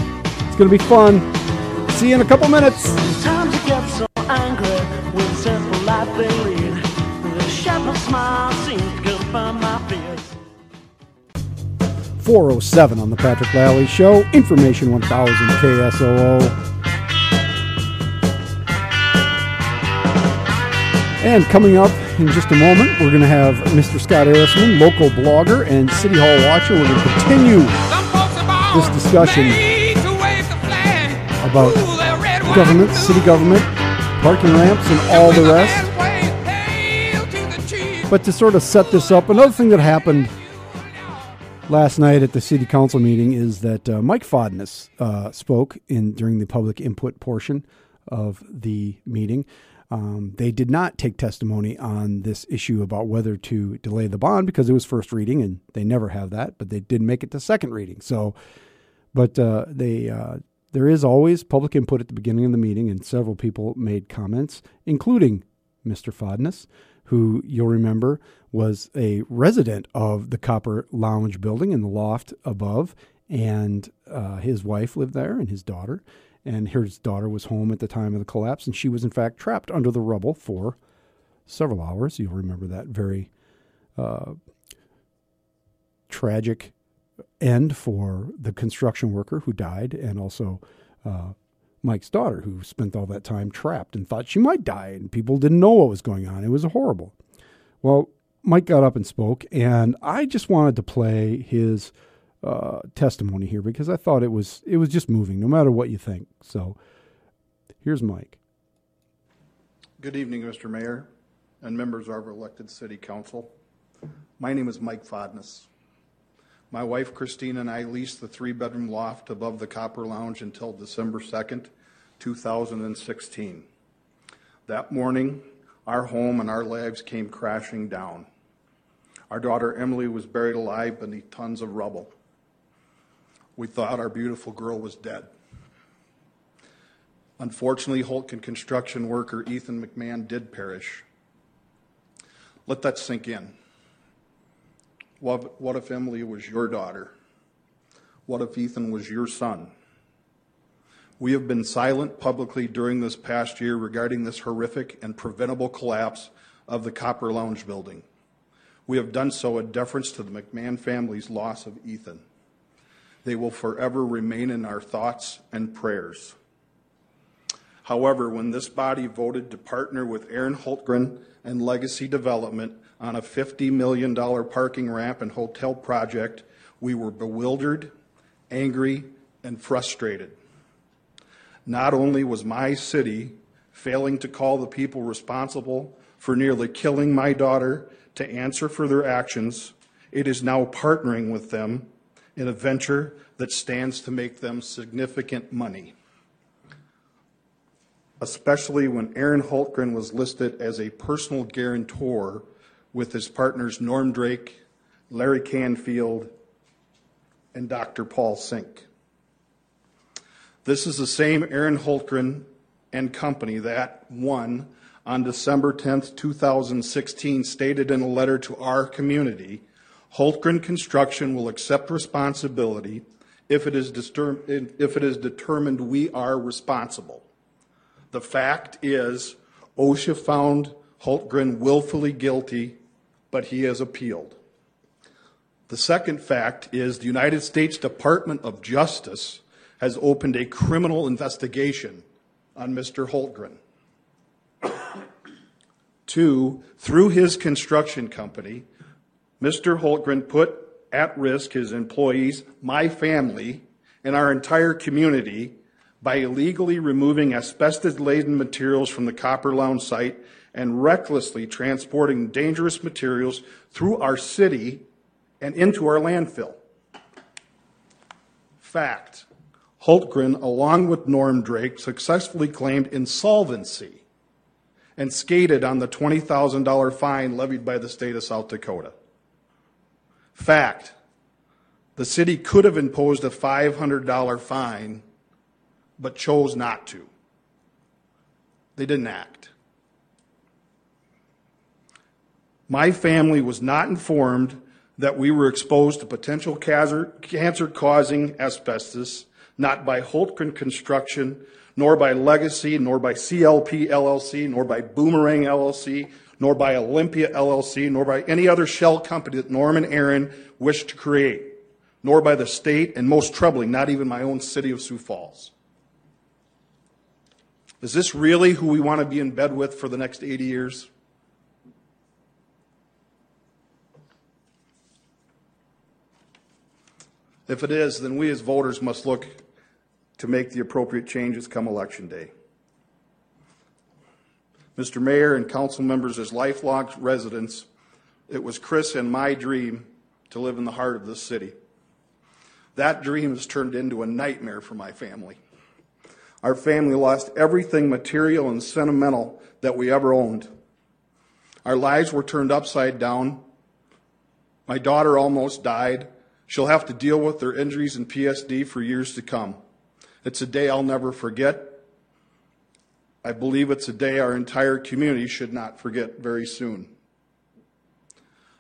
It's going to be fun. See you in a couple minutes. Sometimes you get so angry with simple life they lead. The smile seems to confirm my fears. 407 on the Patrick Lally Show, Information 1000 KSOO. And coming up in just a moment, we're going to have Mr. Scott Ehrisman, local blogger and City Hall watcher. We're going to continue this discussion about government, city government, parking ramps, and all the rest. But to sort of set this up, another thing that happened last night at the city council meeting is that uh, Mike Fodness uh, spoke in during the public input portion of the meeting. Um, they did not take testimony on this issue about whether to delay the bond because it was first reading, and they never have that. But they did make it to second reading. So, but uh, they uh, there is always public input at the beginning of the meeting, and several people made comments, including Mr. Fodness, who you'll remember was a resident of the Copper Lounge building in the loft above, and uh, his wife lived there and his daughter and his daughter was home at the time of the collapse, and she was in fact trapped under the rubble for several hours. You'll remember that very uh, tragic end for the construction worker who died, and also uh, Mike's daughter, who spent all that time trapped and thought she might die, and people didn't know what was going on. It was horrible. Well, Mike got up and spoke, and I just wanted to play his uh, testimony here because I thought it was it was just moving, no matter what you think. So here's Mike. Good evening, Mr. Mayor and members of our elected city council. My name is Mike Fodness. My wife Christine and I leased the three-bedroom loft above the Copper Lounge until December 2nd, 2016. That morning, our home and our lives came crashing down. Our daughter Emily was buried alive beneath tons of rubble. We thought our beautiful girl was dead. Unfortunately, Hultgren construction worker Ethan McMahon did perish. Let that sink in. What, what if Emily was your daughter? What if Ethan was your son? We have been silent publicly during this past year regarding this horrific and preventable collapse of the Copper Lounge building. We have done so in deference to the McMahon family's loss of Ethan. They will forever remain in our thoughts and prayers. However, when this body voted to partner with Aaron Hultgren and Legacy Development on a $50 million parking ramp and hotel project, we were bewildered, angry, and frustrated. Not only was my city failing to call the people responsible for nearly killing my daughter to answer for their actions, it is now partnering with them in a venture that stands to make them significant money especially when Aaron Hultgren was listed as a personal guarantor with his partners Norm Drake, Larry Canfield, and Dr. Paul Sink. This is the same Aaron Hultgren and company that, one, on December 10, 2016, stated in a letter to our community Hultgren Construction will accept responsibility if it, is if it is determined we are responsible. The fact is, OSHA found Hultgren willfully guilty, but he has appealed. The second fact is the United States Department of Justice has opened a criminal investigation on Mr. Hultgren. Two, through his construction company, Mr. Hultgren put at risk his employees, my family, and our entire community by illegally removing asbestos laden materials from the Copper Lounge site and recklessly transporting dangerous materials through our city and into our landfill. Fact Hultgren, along with Norm Drake, successfully claimed insolvency and skated on the $20,000 fine levied by the state of South Dakota. Fact the city could have imposed a $500 fine but chose not to. They didn't act. My family was not informed that we were exposed to potential cancer causing asbestos, not by Hultgren Construction, nor by Legacy, nor by CLP LLC, nor by Boomerang LLC, nor by Olympia LLC, nor by any other shell company that Norman Aaron wished to create, nor by the state, and most troubling, not even my own city of Sioux Falls. Is this really who we want to be in bed with for the next 80 years? If it is, then we as voters must look to make the appropriate changes come election day. Mr. Mayor and council members, as lifelong residents, it was Chris and my dream to live in the heart of this city. That dream has turned into a nightmare for my family. Our family lost everything material and sentimental that we ever owned. Our lives were turned upside down. My daughter almost died. She'll have to deal with her injuries and PSD for years to come. It's a day I'll never forget. I believe it's a day our entire community should not forget very soon.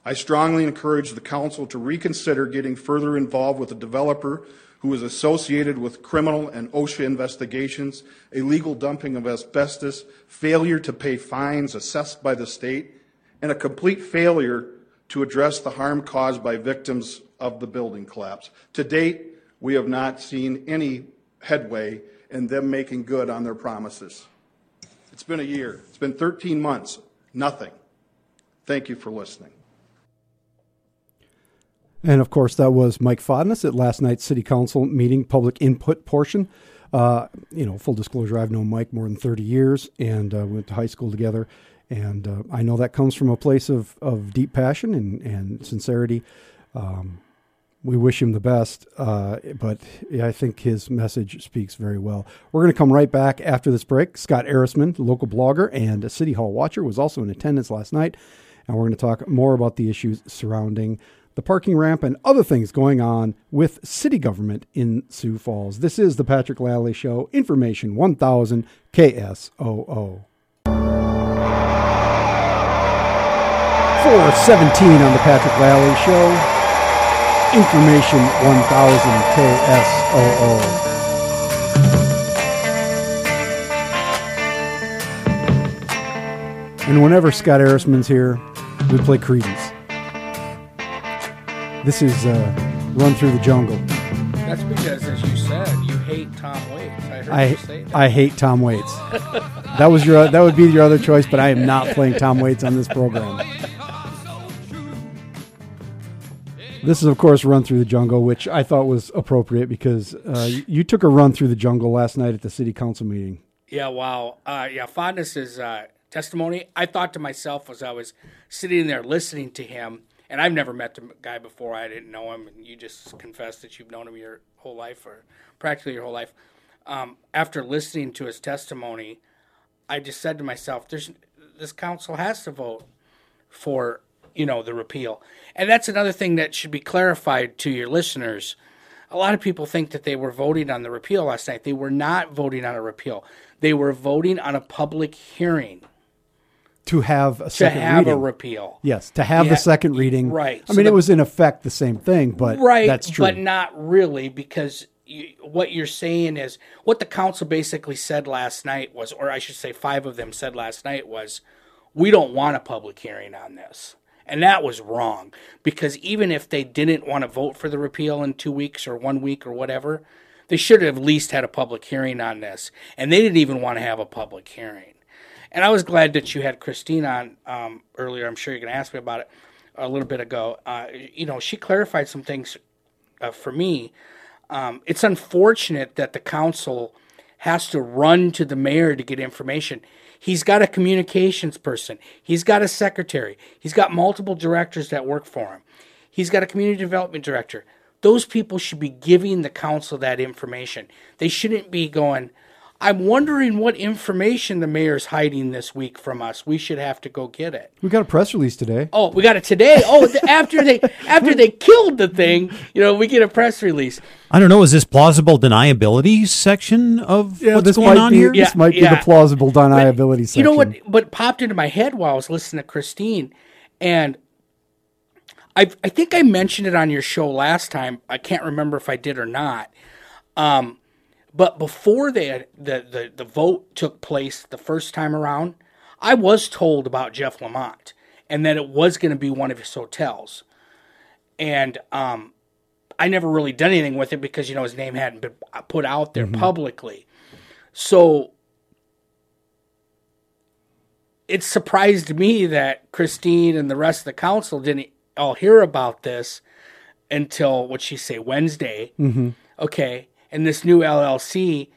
I strongly encourage the council to reconsider getting further involved with a developer who is associated with criminal and OSHA investigations, illegal dumping of asbestos, failure to pay fines assessed by the state, and a complete failure to address the harm caused by victims of the building collapse. To date, we have not seen any headway in them making good on their promises. It's been a year, it's been 13 months, nothing. Thank you for listening. And of course, that was Mike Fodness at last night's City Council meeting public input portion. Uh, you know, full disclosure, I've known Mike more than 30 years and uh, we went to high school together. And uh, I know that comes from a place of, of deep passion and, and sincerity. Um, we wish him the best, uh, but I think his message speaks very well. We're going to come right back after this break. Scott Ehrisman, local blogger and City Hall watcher, was also in attendance last night, and we're going to talk more about the issues surrounding the parking ramp and other things going on with city government in Sioux Falls. This is the Patrick Lalley Show, Information 1000 KSOO. 417 on the Patrick Lalley Show. Information 1000 KSOO. And whenever Scott Ehrisman's here, we play Creedence. This is uh, Run Through the Jungle. That's because, as you said, you hate Tom Waits. I heard I, you say that. I hate Tom Waits. that was your that would be your other choice, but I am not playing Tom Waits on this program. This is, of course, Run Through the Jungle, which I thought was appropriate because uh, you took a run through the jungle last night at the city council meeting. Yeah, wow. Uh, yeah, Fodness's uh, testimony. I thought to myself as I was sitting there listening to him, and I've never met the guy before. I didn't know him, and you just confessed that you've known him your whole life, or practically your whole life. Um, after listening to his testimony, I just said to myself, "There's this council has to vote for you know the repeal," and that's another thing that should be clarified to your listeners. A lot of people think that they were voting on the repeal last night. They were not voting on a repeal. They were voting on a public hearing To have a to second have reading. a repeal. yes, to have Yeah, the second reading. right. I So mean, the- it was in effect the same thing, but right that's true. but not really because you, what you're saying is what the council basically said last night was or i should say five of them said last night was we don't want a public hearing on this and that was wrong because even if they didn't want to vote for the repeal in two weeks or one week or whatever they should have at least had a public hearing on this and they didn't even want to have a public hearing and I was glad that you had Christine on um, earlier. I'm sure you're going to ask me about it a little bit ago. Uh, you know, she clarified some things uh, for me. Um, it's unfortunate that the council has to run to the mayor to get information. He's got a communications person. He's got a secretary. He's got multiple directors that work for him. He's got a community development director. Those people should be giving the council that information. They shouldn't be going, I'm wondering what information the mayor's hiding this week from us. We should have to go get it. we got a press release today. Oh, we got it today. Oh, th- after they after they killed the thing, you know, we get a press release. I don't know. Is this plausible deniability section of Yeah, what's going on be here? this Yeah, be the plausible deniability section. You know what? What popped into my head while I was listening to Christine, and I I think I mentioned it on your show last time. I can't remember if I did or not. Um, but before had, the, the the vote took place the first time around, I was told about Jeff Lamont and that it was going to be one of his hotels, and um, I never really done anything with it because you know his name hadn't been put out there publicly. So it surprised me that Christine and the rest of the council didn't all hear about this until what she say Wednesday. Mm-hmm. Okay, and this new LLC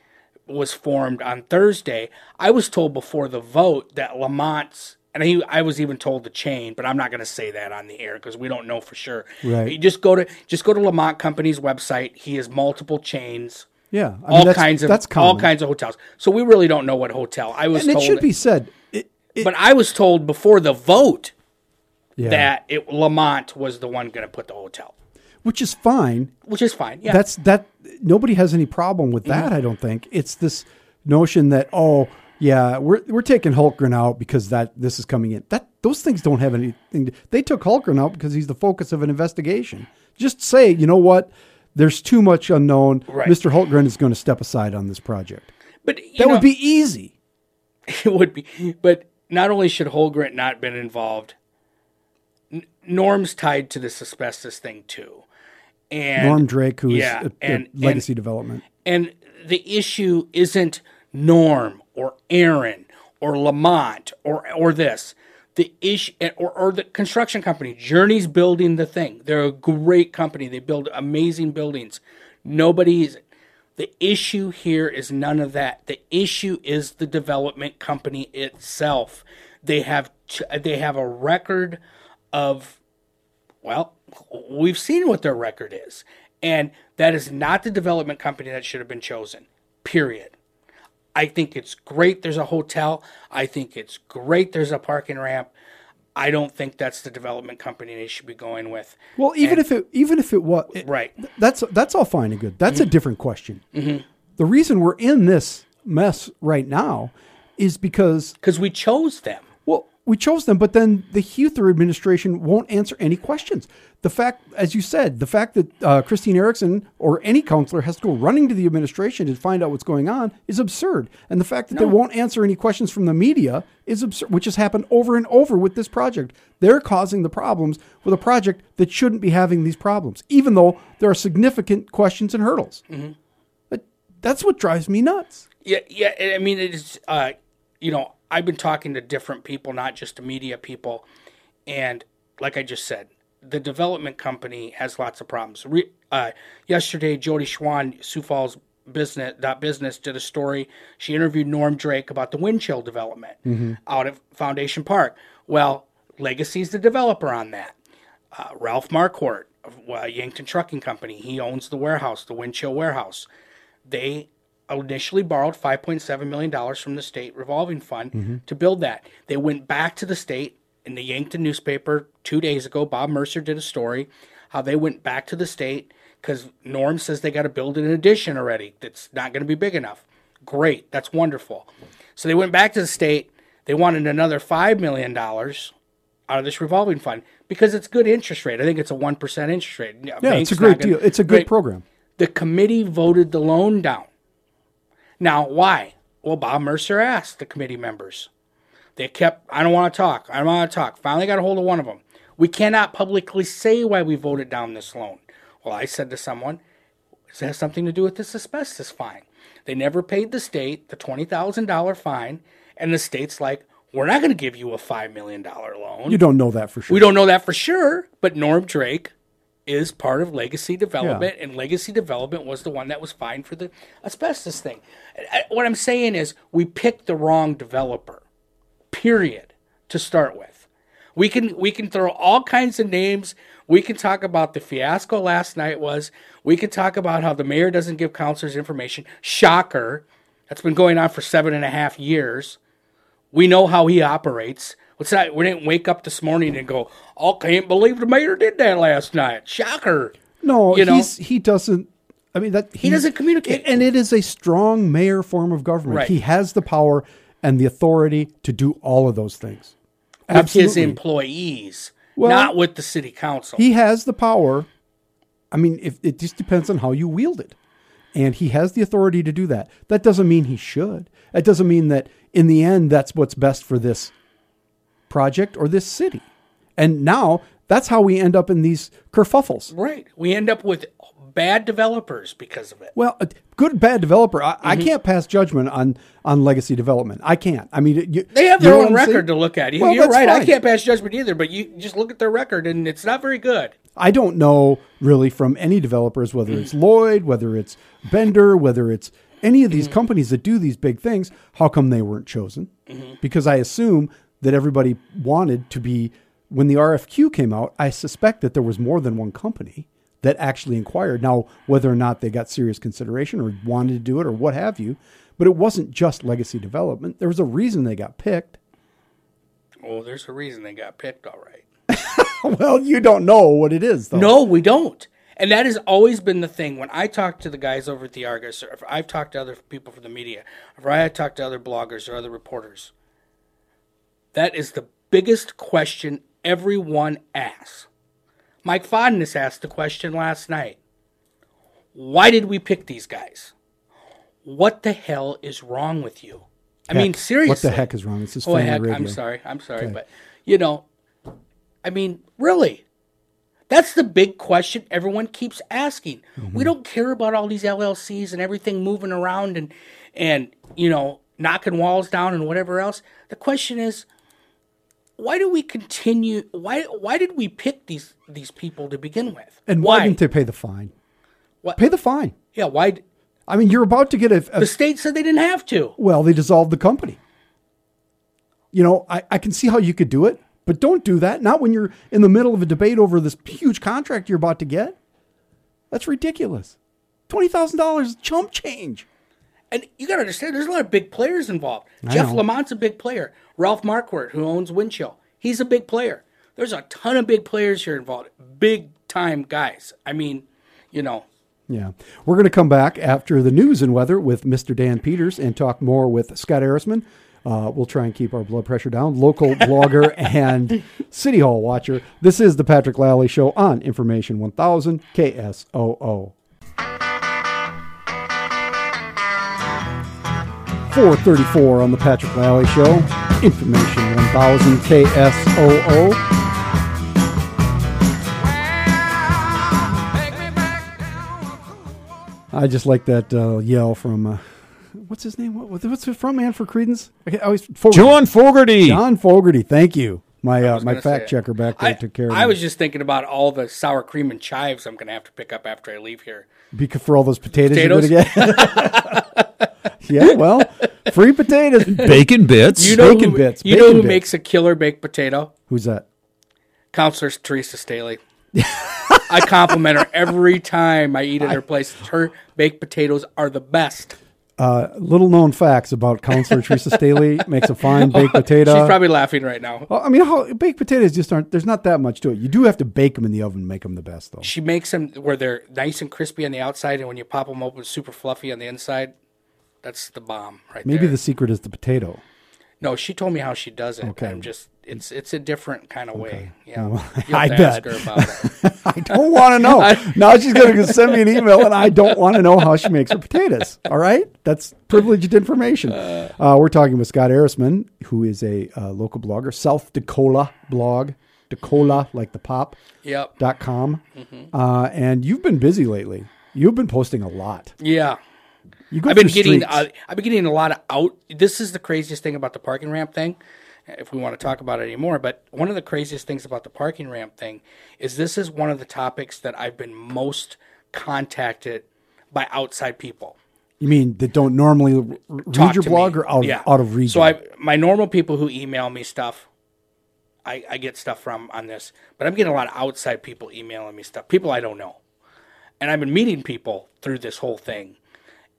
was formed on Thursday. I was told before the vote that Lamont's and he, I was even told the chain, but I'm not going to say that on the air because we don't know for sure. Right. You just go to just go to Lamont Company's website. He has multiple chains, yeah, I mean, all that's- kinds of that's all kinds of hotels. So we really don't know what hotel. I was and it should be said. It, it, but I was told before the vote yeah, that it, Lamont was the one going to put the hotel, which is fine. which is fine. Yeah, That's that. Nobody has any problem with that. Mm-hmm. I don't think it's this notion that oh yeah we're we're taking Hultgren out because that this is coming in. That those things don't have anything. To, they took Hultgren out because he's the focus of an investigation. Just say you know what. There's too much unknown. Right. Mr. Hultgren is going to step aside on this project. but That know, would be easy. it would be. But not only should Hultgren not been involved, N- Norm's tied to this asbestos thing too, and Norm Drake, who is yeah, a- a and- legacy development. And the issue isn't Norm or Aaron or Lamont or or this. The issue eh, or, or the construction company, Journey's building the thing. They're a great company. They build amazing buildings. Nobody's The issue here is none of that. The issue is the development company itself. They have they have a record of well, we've seen what their record is. And that is not the development company that should have been chosen. Period. I think it's great there's a hotel. I think it's great there's a parking ramp. I don't think that's the development company they should be going with. Well, even And- if it even if it was Right. that's that's all fine and good. That's Mm-hmm. a different question. The reason we're in this mess right now is because because we chose them. We chose them, but then the Huether administration won't answer any questions. The fact, as you said, the fact that uh, Christine Erickson or any counselor has to go running to the administration to find out what's going on is absurd. And the fact that they won't answer any questions from the media is absurd, which has happened over and over with this project. They're causing the problems with a project that shouldn't be having these problems, even though there are significant questions and hurdles. But that's what drives me nuts. Yeah, yeah. I mean, it is. Uh, you know, I've been talking to different people, not just to media people, and like I just said, the development company has lots of problems. Re, uh, yesterday, Jodi Schwan, Sioux Falls business dot business did a story. She interviewed Norm Drake about the wind chill development out of Foundation Park. Well, Legacy's the developer on that. Uh, Ralph Marquardt of uh, Yankton Trucking Company, he owns the warehouse, the Windchill warehouse they initially borrowed $5.7 million from the state revolving fund mm-hmm. to build that. They went back to the state in the Yankton newspaper two days ago. Bob Mercer did a story how they went back to the state because Norm says they got to build an addition already that's not going to be big enough. Great, that's wonderful. So they went back to the state. They wanted another $5 million out of this revolving fund because it's good interest rate. I think it's a 1% interest rate. Yeah, it's a great deal. It's a good program. The committee voted the loan down. Now, why? Well, Bob Mercer asked the committee members. They kept, I don't want to talk. I don't want to talk. Finally got a hold of one of them. We cannot publicly say why we voted down this loan. Well, I said to someone, does that have something to do with this asbestos fine? They never paid the state the $20,000 fine, and the state's like, we're not going to give you a $5 million loan. You don't know that for sure. We don't know that for sure, but Norm Drake is part of Legacy Development, and Legacy Development was the one that was fined for the asbestos thing. What I'm saying is, we picked the wrong developer. Period. To start with, we can we can throw all kinds of names. We can talk about the fiasco last night was. We can talk about how the mayor doesn't give counselors information. Shocker. That's been going on for seven and a half years. We know how he operates. What's that? We didn't wake up this morning and go, "Oh, can't believe the mayor did that last night." Shocker. No, You know? he doesn't. I mean that He doesn't communicate. and it is a strong mayor form of government. Right. He has the power and the authority to do all of those things. With his employees, Well, not with the city council. he has the power. I mean, if it just depends on how you wield it, and he has the authority to do that. That doesn't mean he should. That doesn't mean that in the end that's what's best for this project or this city. And now that's how we end up in these kerfuffles. right. We end up with bad developers because of it. Well, a good bad developer. I, I Mm-hmm. can't pass judgment on on legacy development. I can't. I mean, you, They have their own record to look at. You- Well, You're right. I can't pass judgment either, but you just look at their record and it's not very good. I don't know really from any developers whether it's Lloyd, whether it's Bender, whether it's any of these companies that do these big things. How come they weren't chosen? Because I assume that everybody wanted to be. When the RFQ came out, I suspect that there was more than one company that actually inquired. Now, whether or not they got serious consideration or wanted to do it or what have you, but it wasn't just legacy development. There was a reason they got picked. Oh, there's a reason they got picked, all right. Well, you don't know what it is, though. No, we don't. And that has always been the thing. When I talk to the guys over at the Argus, or if I've talked to other people from the media, or I talk to other bloggers or other reporters, that is the biggest question everyone asks. Mike Fodness asked the question last night. Why did we pick these guys? What the hell is wrong with you? I mean, seriously. What the heck is wrong? This is Oh, heck, radio. I'm sorry. I'm sorry. But, you know, I mean, really? That's the big question everyone keeps asking. Mm-hmm. We don't care about all these LLCs and everything moving around and, and, you know, knocking walls down and whatever else. The question is, why do we continue? Why, why did we pick these, these people to begin with? And why, didn't they pay the fine? What- Pay the fine. Yeah, why? I mean, you're about to get a, a The state said they didn't have to. well, they dissolved the company. You know, I, I can see how you could do it, but don't do that. Not when you're in the middle of a debate over this huge contract you're about to get. That's ridiculous. Twenty thousand dollars chump change. And you got to understand, there's a lot of big players involved. Jeff know. Lamont's a big player. Ralph Marquardt, who owns Windchill, he's a big player. There's a ton of big players here involved. Big time guys. I mean, you know, Yeah. We're going to come back after the news and weather with Mr. Dan Peters and talk more with Scott Ehrisman. Uh, we'll try and keep our blood pressure down. Local blogger and City Hall watcher. This is the Patrick Lalley Show on Information 1000 KSOO. 434 on the Patrick Lalley Show. Information 1000 KSOO. I just like that uh, yell from uh, what's his name? What, what's the front man for Creedence? I always Fogerty. John Fogerty. John Fogerty. Thank you. My uh, my fact say, checker back there I, took care of I me. was just thinking about all the sour cream and chives I'm going to have to pick up after I leave here. because for all those potatoes, Potatoes? you're gonna get. yeah, well, free potatoes. Bacon bits. You know Bacon who, bits, You know who bits. makes a killer baked potato? Who's that? Counselor Theresa Stehly. I compliment her every time I eat at her place. Her baked potatoes are the best. Uh, little known facts about Counselor Theresa Stehly makes a fine baked potato. She's probably laughing right now. Well, I mean, how baked potatoes just aren't. There's not that much to it. You do have to bake them in the oven to make them the best, though. She makes them where they're nice and crispy on the outside, and when you pop them open, super fluffy on the inside. That's the bomb right there. Maybe there. the secret is the potato. No, she told me how she does it. Okay. I'm just it's it's a different kind of way. Yeah, Well, I have to ask bet. her about it. I don't want to know. now she's going to send me an email, and I don't want to know how she makes her potatoes. All right, that's privileged information. Uh, we're talking with Scott Ehrisman, who is a uh, local blogger, South Dakota blog, Dakota like the pop Yep. dot com, uh, and you've been busy lately. You've been posting a lot. Yeah. I've been getting uh, I've been getting a lot of out. This is the craziest thing about the parking ramp thing. If we want to talk about it anymore, but one of the craziest things about the parking ramp thing is this is one of the topics that I've been most contacted by outside people. you mean that don't normally r- read your blog me. or out Yeah. of, out of region? So I my normal people who email me stuff, I, I get stuff from on this, but I'm getting a lot of outside people emailing me stuff, people I don't know, and I've been meeting people through this whole thing,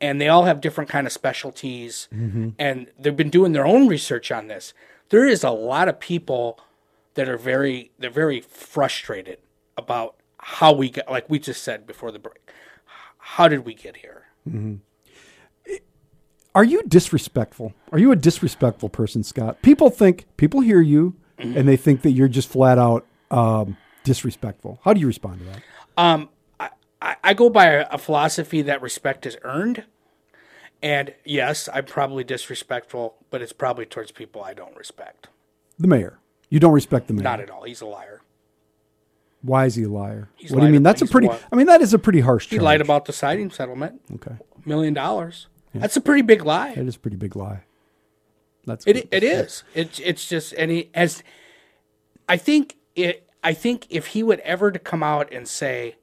and they all have different kind of specialties, Mm-hmm. and they've been doing their own research on this. There is a lot of people that are very they're very frustrated about how we got like we just said before the break. How did we get here? Are you disrespectful? Are you a disrespectful person, Scott? People think people hear you Mm-hmm. and they think that you're just flat out um, disrespectful. How do you respond to that? Um, I, I go by a, a philosophy that respect is earned. And yes, I'm probably disrespectful, but it's probably towards people I don't respect. The mayor. You don't respect the mayor. Not at all. He's a liar. Why is he a liar? He's what do you mean? That's a pretty. what? I mean, that is a pretty harsh. He charge. lied about the siding settlement, Okay, million dollars. That's a pretty big lie. It is a pretty big lie. That's It good. it is. It's it's just and he has. I think it. I think if he would ever to come out and say,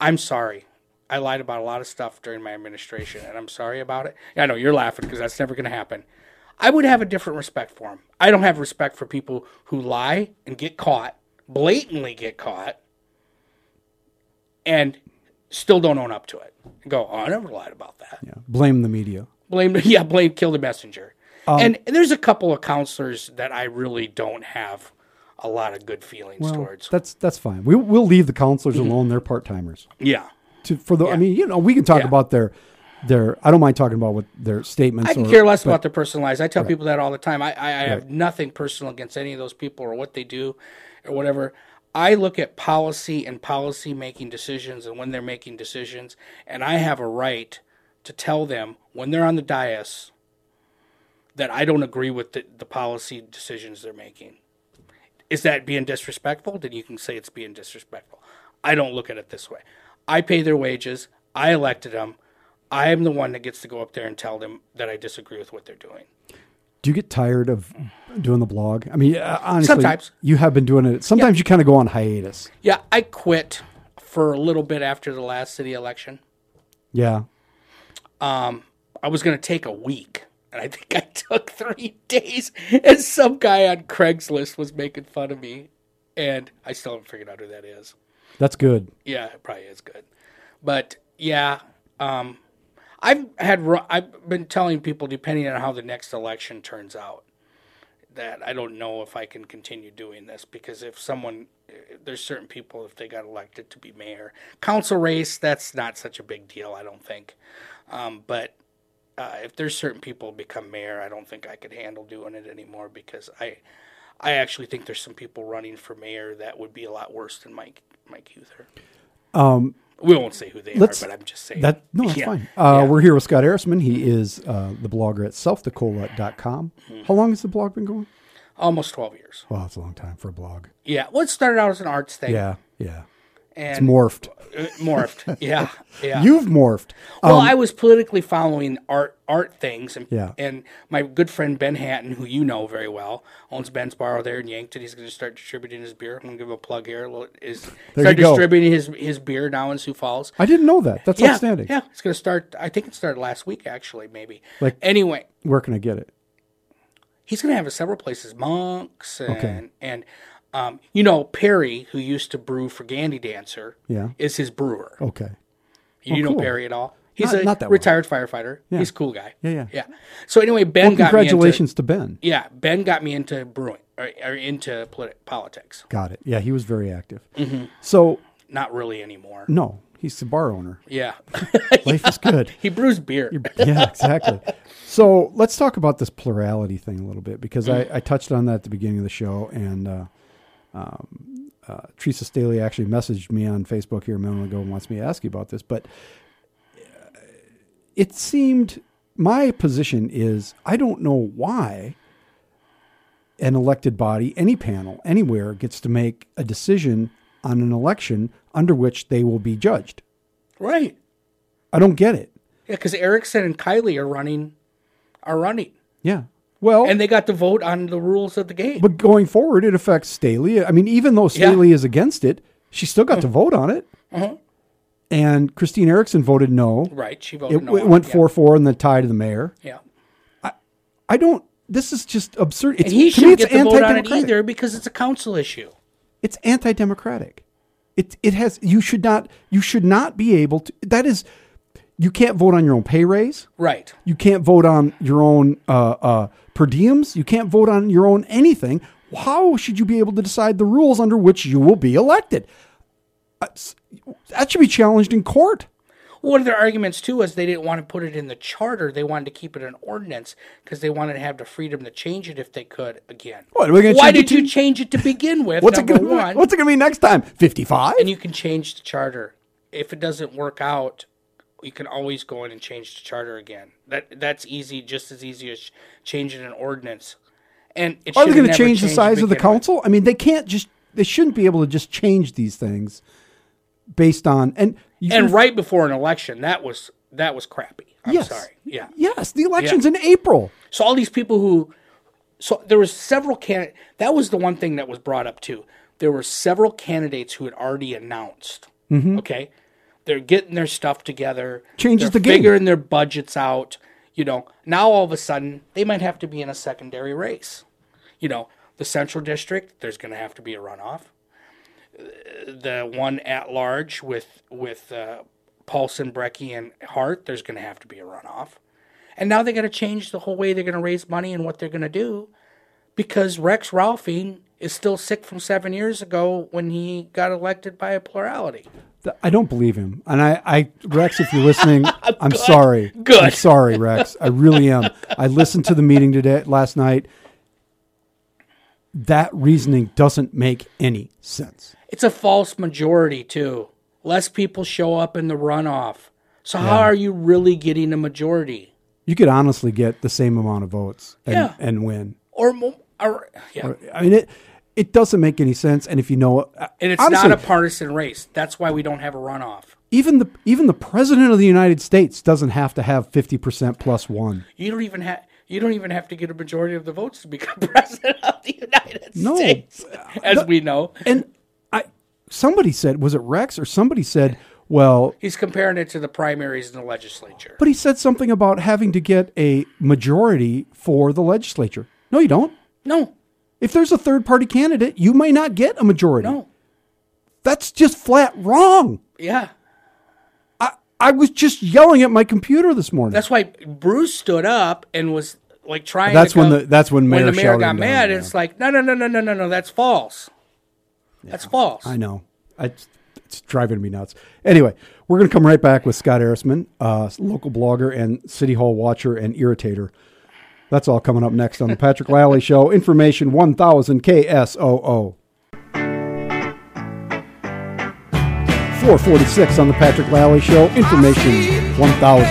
"I'm sorry, I lied about a lot of stuff during my administration, and I'm sorry about it." I know you're laughing because that's never going to happen. I would have a different respect for him. I don't have respect for people who lie and get caught, blatantly get caught, and still don't own up to it. Go, oh, I never lied about that Yeah. Blame the media. blame yeah blame kill the messenger Um, and there's a couple of counselors that i really don't have a lot of good feelings Well, towards that's that's fine. We we'll leave the counselors mm-hmm. alone. They're part timers. yeah To for the. I mean, you know, we can talk Yeah. about their their. I don't mind talking about what their statements. i or- care less but- about their personal lives i tell people that all the time i, I, I have nothing personal against any of those people or what they do or whatever i look at policy and policy making decisions and when they're making decisions and i have a right to tell them when they're on the dais that i don't agree with the, the policy decisions they're making is that being disrespectful? Then you can say it's being disrespectful. I don't look at it this way. I pay their wages. I elected them. I am the one that gets to go up there and tell them that I disagree with what they're doing. Do you get tired of doing the blog? I mean, uh, honestly, Sometimes. you have been doing it. Sometimes you kind of go on hiatus. Yeah, I quit for a little bit after the last city election. Yeah. um, I was going to take a week, and I think I took three days. And some guy on Craigslist was making fun of me, and I still haven't figured out who that is. That's good. Yeah, it probably is good, but yeah, um, I've had I've been telling people depending on how the next election turns out that I don't know if I can continue doing this because if someone there's certain people if they got elected to be mayor, council race that's not such a big deal I don't think, um, but uh, if there's certain people become mayor I don't think I could handle doing it anymore because I I actually think there's some people running for mayor that would be a lot worse than Mike Mike Huether. Um, we won't say who they are, but I'm just saying That no, that's Yeah. fine. Uh, Yeah. We're here with Scott Ehrisman. He is uh, the blogger at southdacola.com. Mm-hmm. How long has the blog been going? almost 12 years. Well, that's a long time for a blog. Yeah, well, it started out as an arts thing. Yeah, yeah. And It's morphed. uh, morphed. Yeah, yeah. You've morphed. well, Um, I was politically following art art things, and Yeah. and my good friend Ben Hatton, who you know very well, owns Ben's Bar there in Yankton. He's going to start distributing his beer. I'm going to give a plug here. Is start distributing his his beer now in Sioux Falls. I didn't know that. That's yeah, outstanding. yeah. It's going to start. I think it started last week, actually, maybe. Like- anyway, Where can I get it? he's going to have it several places, monks and Okay. and um, you know Perry, who used to brew for Gandy Dancer, Yeah. is his brewer. Okay. You know cool. Perry at all? He's Not- a not well. retired firefighter. He's a cool guy. Yeah, yeah. yeah. So anyway, Ben Well, got me congratulations to Ben. yeah Ben got me into brewing or, or into politi- politics. Got it. Yeah, he was very active. Mm-hmm. So, Not really anymore. no, he's the bar owner. Yeah, Life is good. he brews beer. yeah, exactly. So let's talk about this plurality thing a little bit because I, I touched on that at the beginning of the show, and uh, um, uh, Theresa Stehly actually messaged me on Facebook here a minute ago and wants me to ask you about this. But uh, it seemed my position is I don't know why an elected body, any panel, anywhere, gets to make a decision on an election under which they will be judged. Right. I don't get it. Yeah, because Erickson and Kiley are running, are running, Yeah. Well, and they got to vote on the rules of the game. But going forward, it affects Stehly. I mean, even though Stehly is against it, she still got to vote on it. And Christine Erickson voted no. right. She voted It, no. it went yeah. 4 4 and then tied to the mayor. Yeah. I don't, this is just absurd. It's, And he shouldn't get to vote on it anti-democratic. either because it's a council issue. It's anti democratic. It, it has, you should not, you should not be able to, that is, you can't vote on your own pay raise. Right. You can't vote on your own uh, uh, per diems. You can't vote on your own anything. How should you be able to decide the rules under which you will be elected? That should be challenged in court. One of their arguments too was they didn't want to put it in the charter. They wanted to keep it an ordinance because they wanted to have the freedom to change it if they could again. What, are we gonna Why did you change it to begin with? What's it going to one, What's it going to be next time? Fifty-five. and you can change the charter. If it doesn't work out, you can always go in and change the charter again. That that's easy, just as easy as changing an ordinance. And it Are they going to change the size of the begin with. council? I mean, they can't just. They shouldn't be able to just change these things based on and. And right before an election, that was that was crappy. I'm yes, sorry. Yeah. Yes, the election's in April. So all these people who, so there was several candidates. That was the one thing that was brought up too. There were several candidates who had already announced. Mm-hmm. Okay, they're getting their stuff together. Changes the game. Figuring their budgets out. You know, now all of a sudden they might have to be in a secondary race. You know, the central district. There's going to have to be a runoff. The one at large with with uh, Paulson, Brekke, and Hart. There's going to have to be a runoff. And now they got to change the whole way they're going to raise money and what they're going to do because Rex Rolfing is still sick from seven years ago when he got elected by a plurality. I don't believe him. And I, I Rex, if you're listening, I'm Good. sorry. Good. I'm sorry, Rex. I really am. I listened to the meeting today last night. That reasoning doesn't make any sense. It's a false majority, too. Less people show up in the runoff. So, how are you really getting a majority? You could honestly get the same amount of votes and, Yeah. and win. Or, mo- or yeah. I mean, it it doesn't make any sense. And if you know, uh, And it's honestly, not a partisan race. That's why we don't have a runoff. even the even the president of the United States doesn't have to have fifty percent plus one. You don't even have. You don't even have to get a majority of the votes to become president of the United No. States, uh, as we know. And I somebody said, was it Rex or somebody said, Well, He's comparing it to the primaries in the legislature. but he said something about having to get a majority for the legislature. No, you don't. No, If there's a third party candidate, you may not get a majority. no, That's just flat wrong. yeah. I, I was just yelling at my computer this morning. That's why Bruce stood up and was like trying. That's when the- that's when Mayor the mayor got down, mad. yeah. It's like no, no, no, no, no, no, no. That's false. That's false. I know. I, it's driving me nuts. Anyway, we're going to come right back with Scott Ehrisman, uh, local blogger and City Hall watcher and irritator. That's all coming up next on the Patrick Lalley Show. Information 1000 KSOO. 446 on the Patrick Lalley Show. Information 1000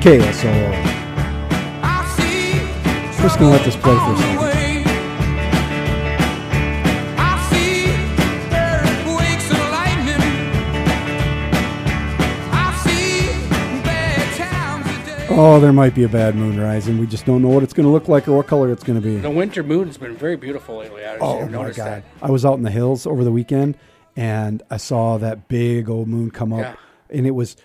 KSOO. Just going to let this play for a second. Oh, there might be a bad moon rising. We just don't know what it's going to look like or what color it's going to be. The winter moon's been very beautiful lately. I Oh my god! I was out in the hills over the weekend, and I saw that big old moon come up, Yeah. and it was,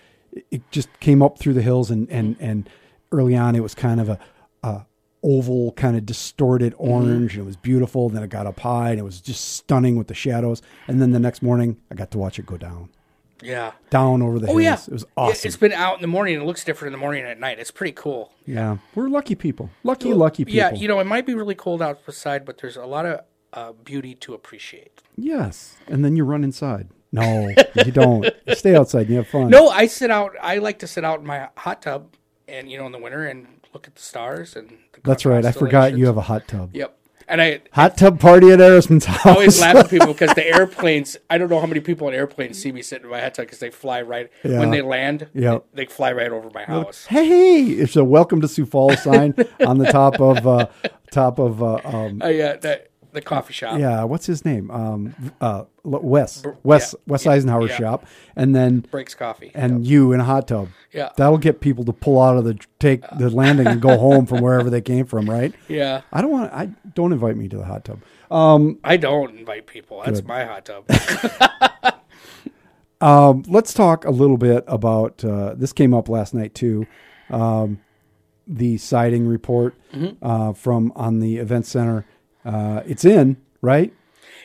it just came up through the hills, and and and early on it was kind of a, a oval, kind of distorted Mm-hmm. orange, and it was beautiful. Then it got up high, and it was just stunning with the shadows. And then the next morning, I got to watch it go down, Yeah. down over the Oh hills. yeah. It was awesome. It's been out in the morning. It looks different in the morning and at night. It's pretty cool. yeah, we're lucky people, lucky, lucky people. Yeah, you know, it might be really cold outside, but there's a lot of uh, beauty to appreciate. Yes, and then you run inside. No, you don't. You stay outside. and You have fun. No, I sit out. I like to sit out in my hot tub, and you know, in the winter, and look at the stars and. The That's right. I forgot you have a hot tub. Yep, and I Hot tub party at Ehrisman's house. I always laugh at people because the airplanes. I don't know how many people in airplanes see me sitting in my hot tub because they fly right Yeah. when they land. Yep. they, they fly right over my house. Hey, it's a welcome to Sioux Falls sign on the top of uh, top of uh, um, Uh, yeah, the, the coffee shop. yeah. What's his name? Um, uh, Wes Wes yeah, Wes Eisenhower yeah. shop, and then breaks coffee. and you in a hot tub. Yeah. that'll get people to pull out of the take the landing and go home from wherever they came from. Right? yeah, I don't want. I don't invite me to the hot tub. Um, I don't invite people. That's my hot tub. Um, let's talk a little bit about uh, this. Came up last night too. Um, the sighting report uh, from on the event center. Uh, it's in right.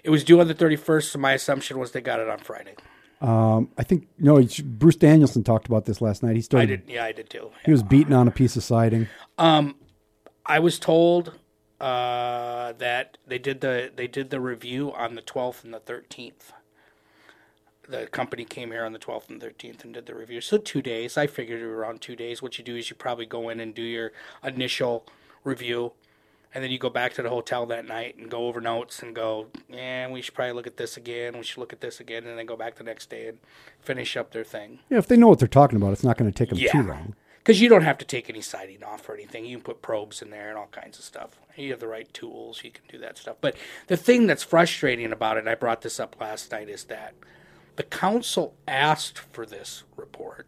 it was due on the thirty first, so my assumption was they got it on Friday. Um, I think no. it's- Bruce Danielson talked about this last night. He I started. did. Yeah, I did too. He was beating on a piece of siding. I was told uh, that they did the they did the review on the twelfth and the thirteenth. The company came here on the twelfth and thirteenth and did the review. So two days. I figured around two days. What you do is you probably go in and do your initial review, and then you go back to the hotel that night and go over notes and go, yeah, we should probably look at this again. We should look at this again, and then go back the next day and finish up their thing. Yeah, if they know what they're talking about, it's not going to take them Yeah. too long. Because you don't have to take any siding off or anything. You can put probes in there and all kinds of stuff. You have the right tools, you can do that stuff. But the thing that's frustrating about it, and I brought this up last night, is that the council asked for this report.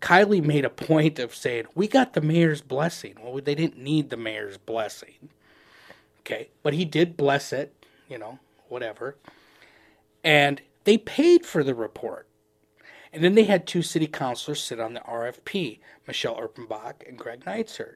Kiley made a point of saying, We got the mayor's blessing. Well, they didn't need the mayor's blessing. Okay. But he did bless it, you know, whatever. And they paid for the report. And then they had two city councilors sit on the RFP, Michelle Erpenbach and Greg Neitzert.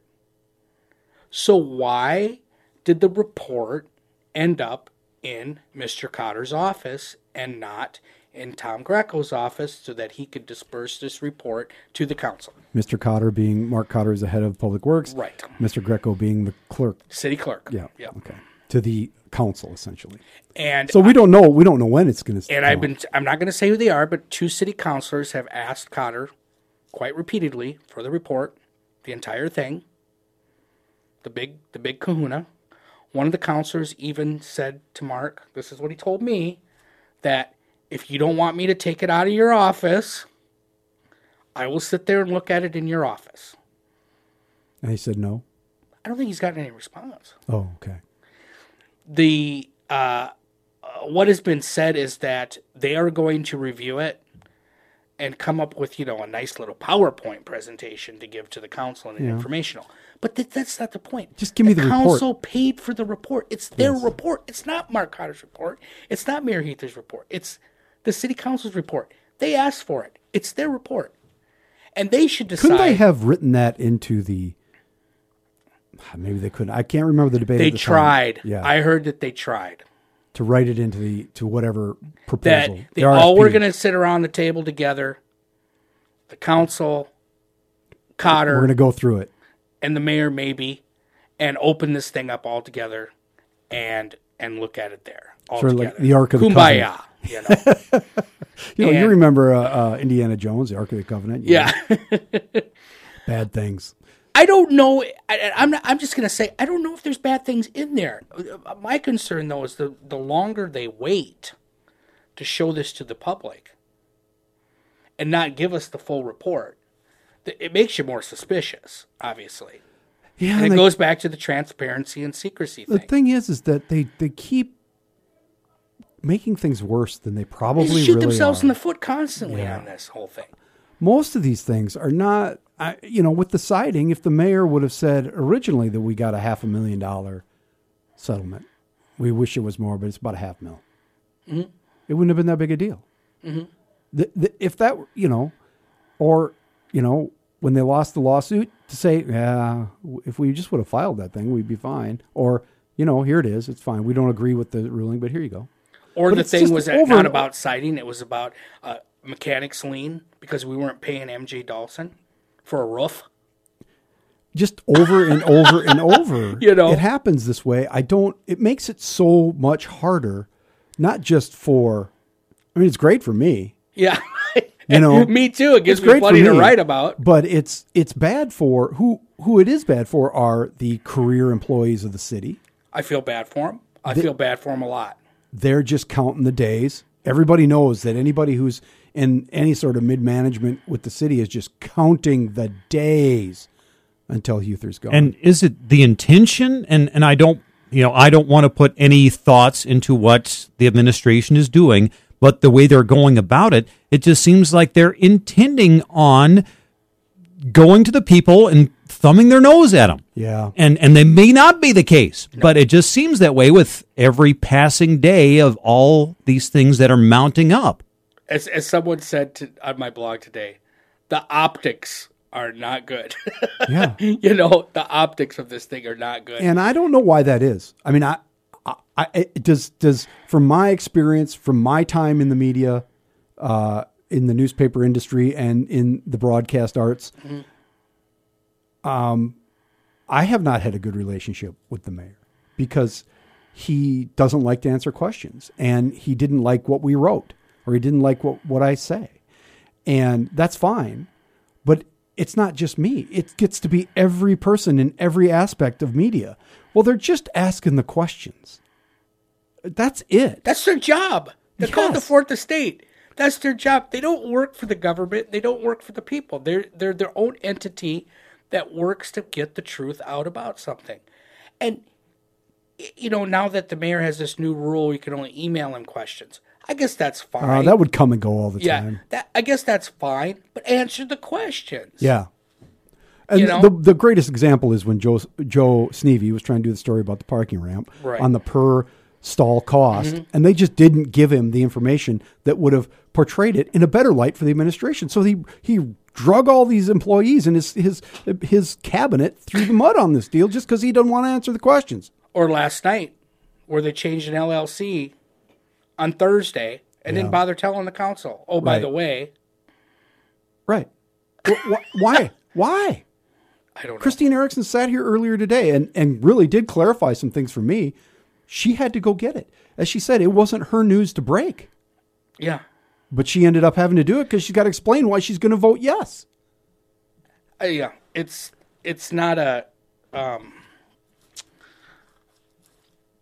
So why did the report end up in Mr. Cotter's office and not in Tom Greco's office so that he could disperse this report to the council? Mr. Cotter being Mark Cotter is the head of Public Works. Right. Mr. Greco being the clerk. City clerk. Yeah. Yeah. Okay. To the council essentially. And So we don't know. We don't know when it's going to. And I've been, I'm not going to say who they are, but two city councilors have asked Cotter quite repeatedly for the report, the entire thing, the big, the big kahuna. One of the councilors even said to Mark, this is what he told me, that if you don't want me to take it out of your office, I will sit there and look at it in your office. And he said no. I don't think he's gotten any response. Oh, okay. the uh, uh, what has been said is that they are going to review it and come up with you know a nice little PowerPoint presentation to give to the council and an informational. But th- that's not the point. Just give me the report. council paid for the report. It's their report. It's not Mark Cotter's report. It's not Mayor Huether's report. It's the city council's report. They asked for it. It's their report, and they should decide. Couldn't they have written that into the? Ah, maybe they couldn't. I can't remember the debate. They the time. tried. Yeah, I heard that they tried. to write it into the to whatever That proposal. they the all were going to sit around the table together. The council, Cotter, We're going to go through it. and the mayor maybe, and open this thing up all together, and and look at it there all Sort of like the Ark of the Kumbaya, you know. You know, you remember uh, uh, Indiana Jones, the Ark of the Covenant. yeah. bad things. I don't know. I, I'm not, I'm just gonna say I don't know if there's bad things in there. My concern though is the the longer they wait to show this to the public and not give us the full report, it makes you more suspicious. Obviously, Yeah, and it they- goes back to the transparency and secrecy the thing. thing is, is that they they keep making things worse than they They probably just shoot really themselves are. in the foot constantly on this whole thing. most of these things are not I, you know with the siding if the mayor would have said originally that we got a half a million dollar settlement we wish it was more but it's about a half mil. Mm-hmm. it wouldn't have been that big a deal. The, the, if that you know or you know when they lost the lawsuit to say yeah if we just would have filed that thing we'd be fine. Or you know here it is it's fine. We don't agree with the ruling but here you go Or But the thing was over not about siding; it was about uh, mechanics lien because we weren't paying MJ Dawson for a roof. just over and over and over. You know? it happens this way. I don't. It makes it so much harder, not just for. I mean, it's great for me, Yeah, You know, me too. It gives me plenty to write about. but it's it's bad for who who it is bad for are the career employees of the city. I feel bad for them. I feel bad for them a lot. They're just counting the days. Everybody knows that anybody who's in any sort of mid management with the city is just counting the days until Huether's gone. And is it the intention? And and I don't, you know, I don't want to put any thoughts into what the administration is doing, but the way they're going about it, it just seems like they're intending on going to the people and thumbing their nose at them. yeah, And and they may not be the case, but it just seems that way with every passing day of all these things that are mounting up. As as someone said to, on my blog today, the optics are not good. yeah. you know, the optics of this thing are not good. and I don't know why that is. I mean, I, I, I does does from my experience, from my time in the media, uh, in the newspaper industry, and in the broadcast arts, um, I have not had a good relationship with the mayor because he doesn't like to answer questions, and he didn't like what we wrote, or he didn't like what what I say, and that's fine, but it's not just me. It gets to be every person in every aspect of media. Well, they're just asking the questions. That's it. That's their job. They're called the fourth estate. That's their job. They don't work for the government. They don't work for the people. They're they're their own entity that works to get the truth out about something. And you know, now that the mayor has this new rule, you can only email him questions. I guess that's fine. Uh, that would come and go all the yeah, time. that I guess that's fine. But answer the questions. Yeah. And You know? the, the greatest example is when Joe Joe Sneve was trying to do the story about the parking ramp Right. Mm-hmm. on the per stall cost, and they just didn't give him the information that would have portrayed it in a better light for the administration. So he he drug all these employees and his his his cabinet through the mud on this deal just because he doesn't want to answer the questions. Or last night, where they changed an LLC on Thursday and Yeah. didn't bother telling the council. Oh, by Right. the way, Right? Wh- wh- why? Why? I don't know. Christine Erickson sat here earlier today and, and really did clarify some things for me. She had to go get it. As she said, it wasn't her news to break, Yeah. But she ended up having to do it because she's got to explain why she's going to vote yes. Uh, yeah, it's it's not a. Um,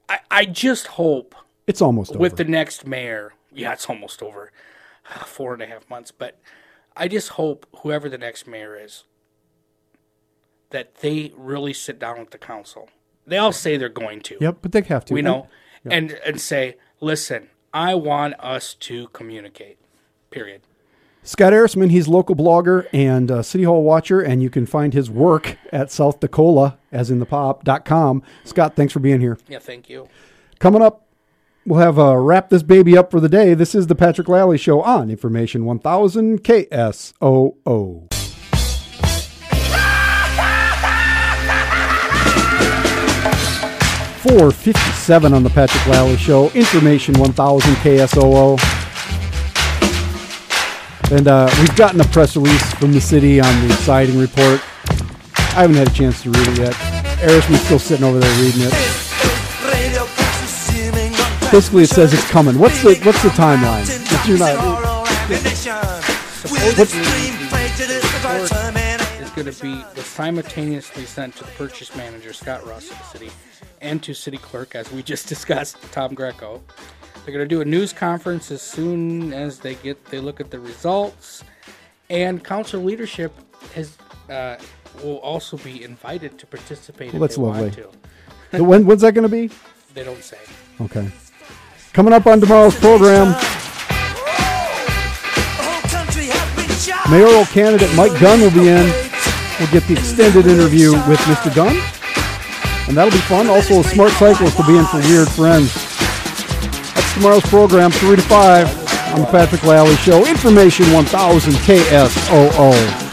I I just hope It's almost with over. the next mayor. Yeah, it's almost over, four and a half months. But I just hope whoever the next mayor is, that they really sit down with the council. They all say they're going to. yep, but they have to. We know, and and say, listen, I want us to communicate. Period. Scott Ehrisman, he's local blogger and uh, City Hall watcher, and you can find his work at South Dakota, as in the pop.com. Scott, thanks for being here. Yeah, thank you. Coming up, we'll have uh, wrap this baby up for the day. This is the Patrick Lalley Show on Information 1000 KSOO. Four fifty-seven on the Patrick Lalley Show. Information 1000 KSOO. And uh, we've gotten a press release from the city on the siding report. I haven't had a chance to read it yet. Aerosmith's still sitting over there reading it. Basically, it says it's coming. What's the What's the timeline? If you're not, Supposedly, the report is going to be was simultaneously sent to the purchase manager Scott Ross of the city and to city clerk, as we just discussed, Tom Greco. They're going to do a news conference as soon as they get they look at the results, and council leadership has uh, will also be invited to participate Well, that's lovely. So when when's that going to be? They don't say. Okay. Coming up on tomorrow's program, mayoral candidate Mike Gunn will be in. We'll get the extended interview with Mr. Gunn, and that'll be fun. Also, a smart cyclist will be in for Weird Friends. Tomorrow's program, 3 to 5 on the Patrick Lalley Show. Information 1000 KSOO.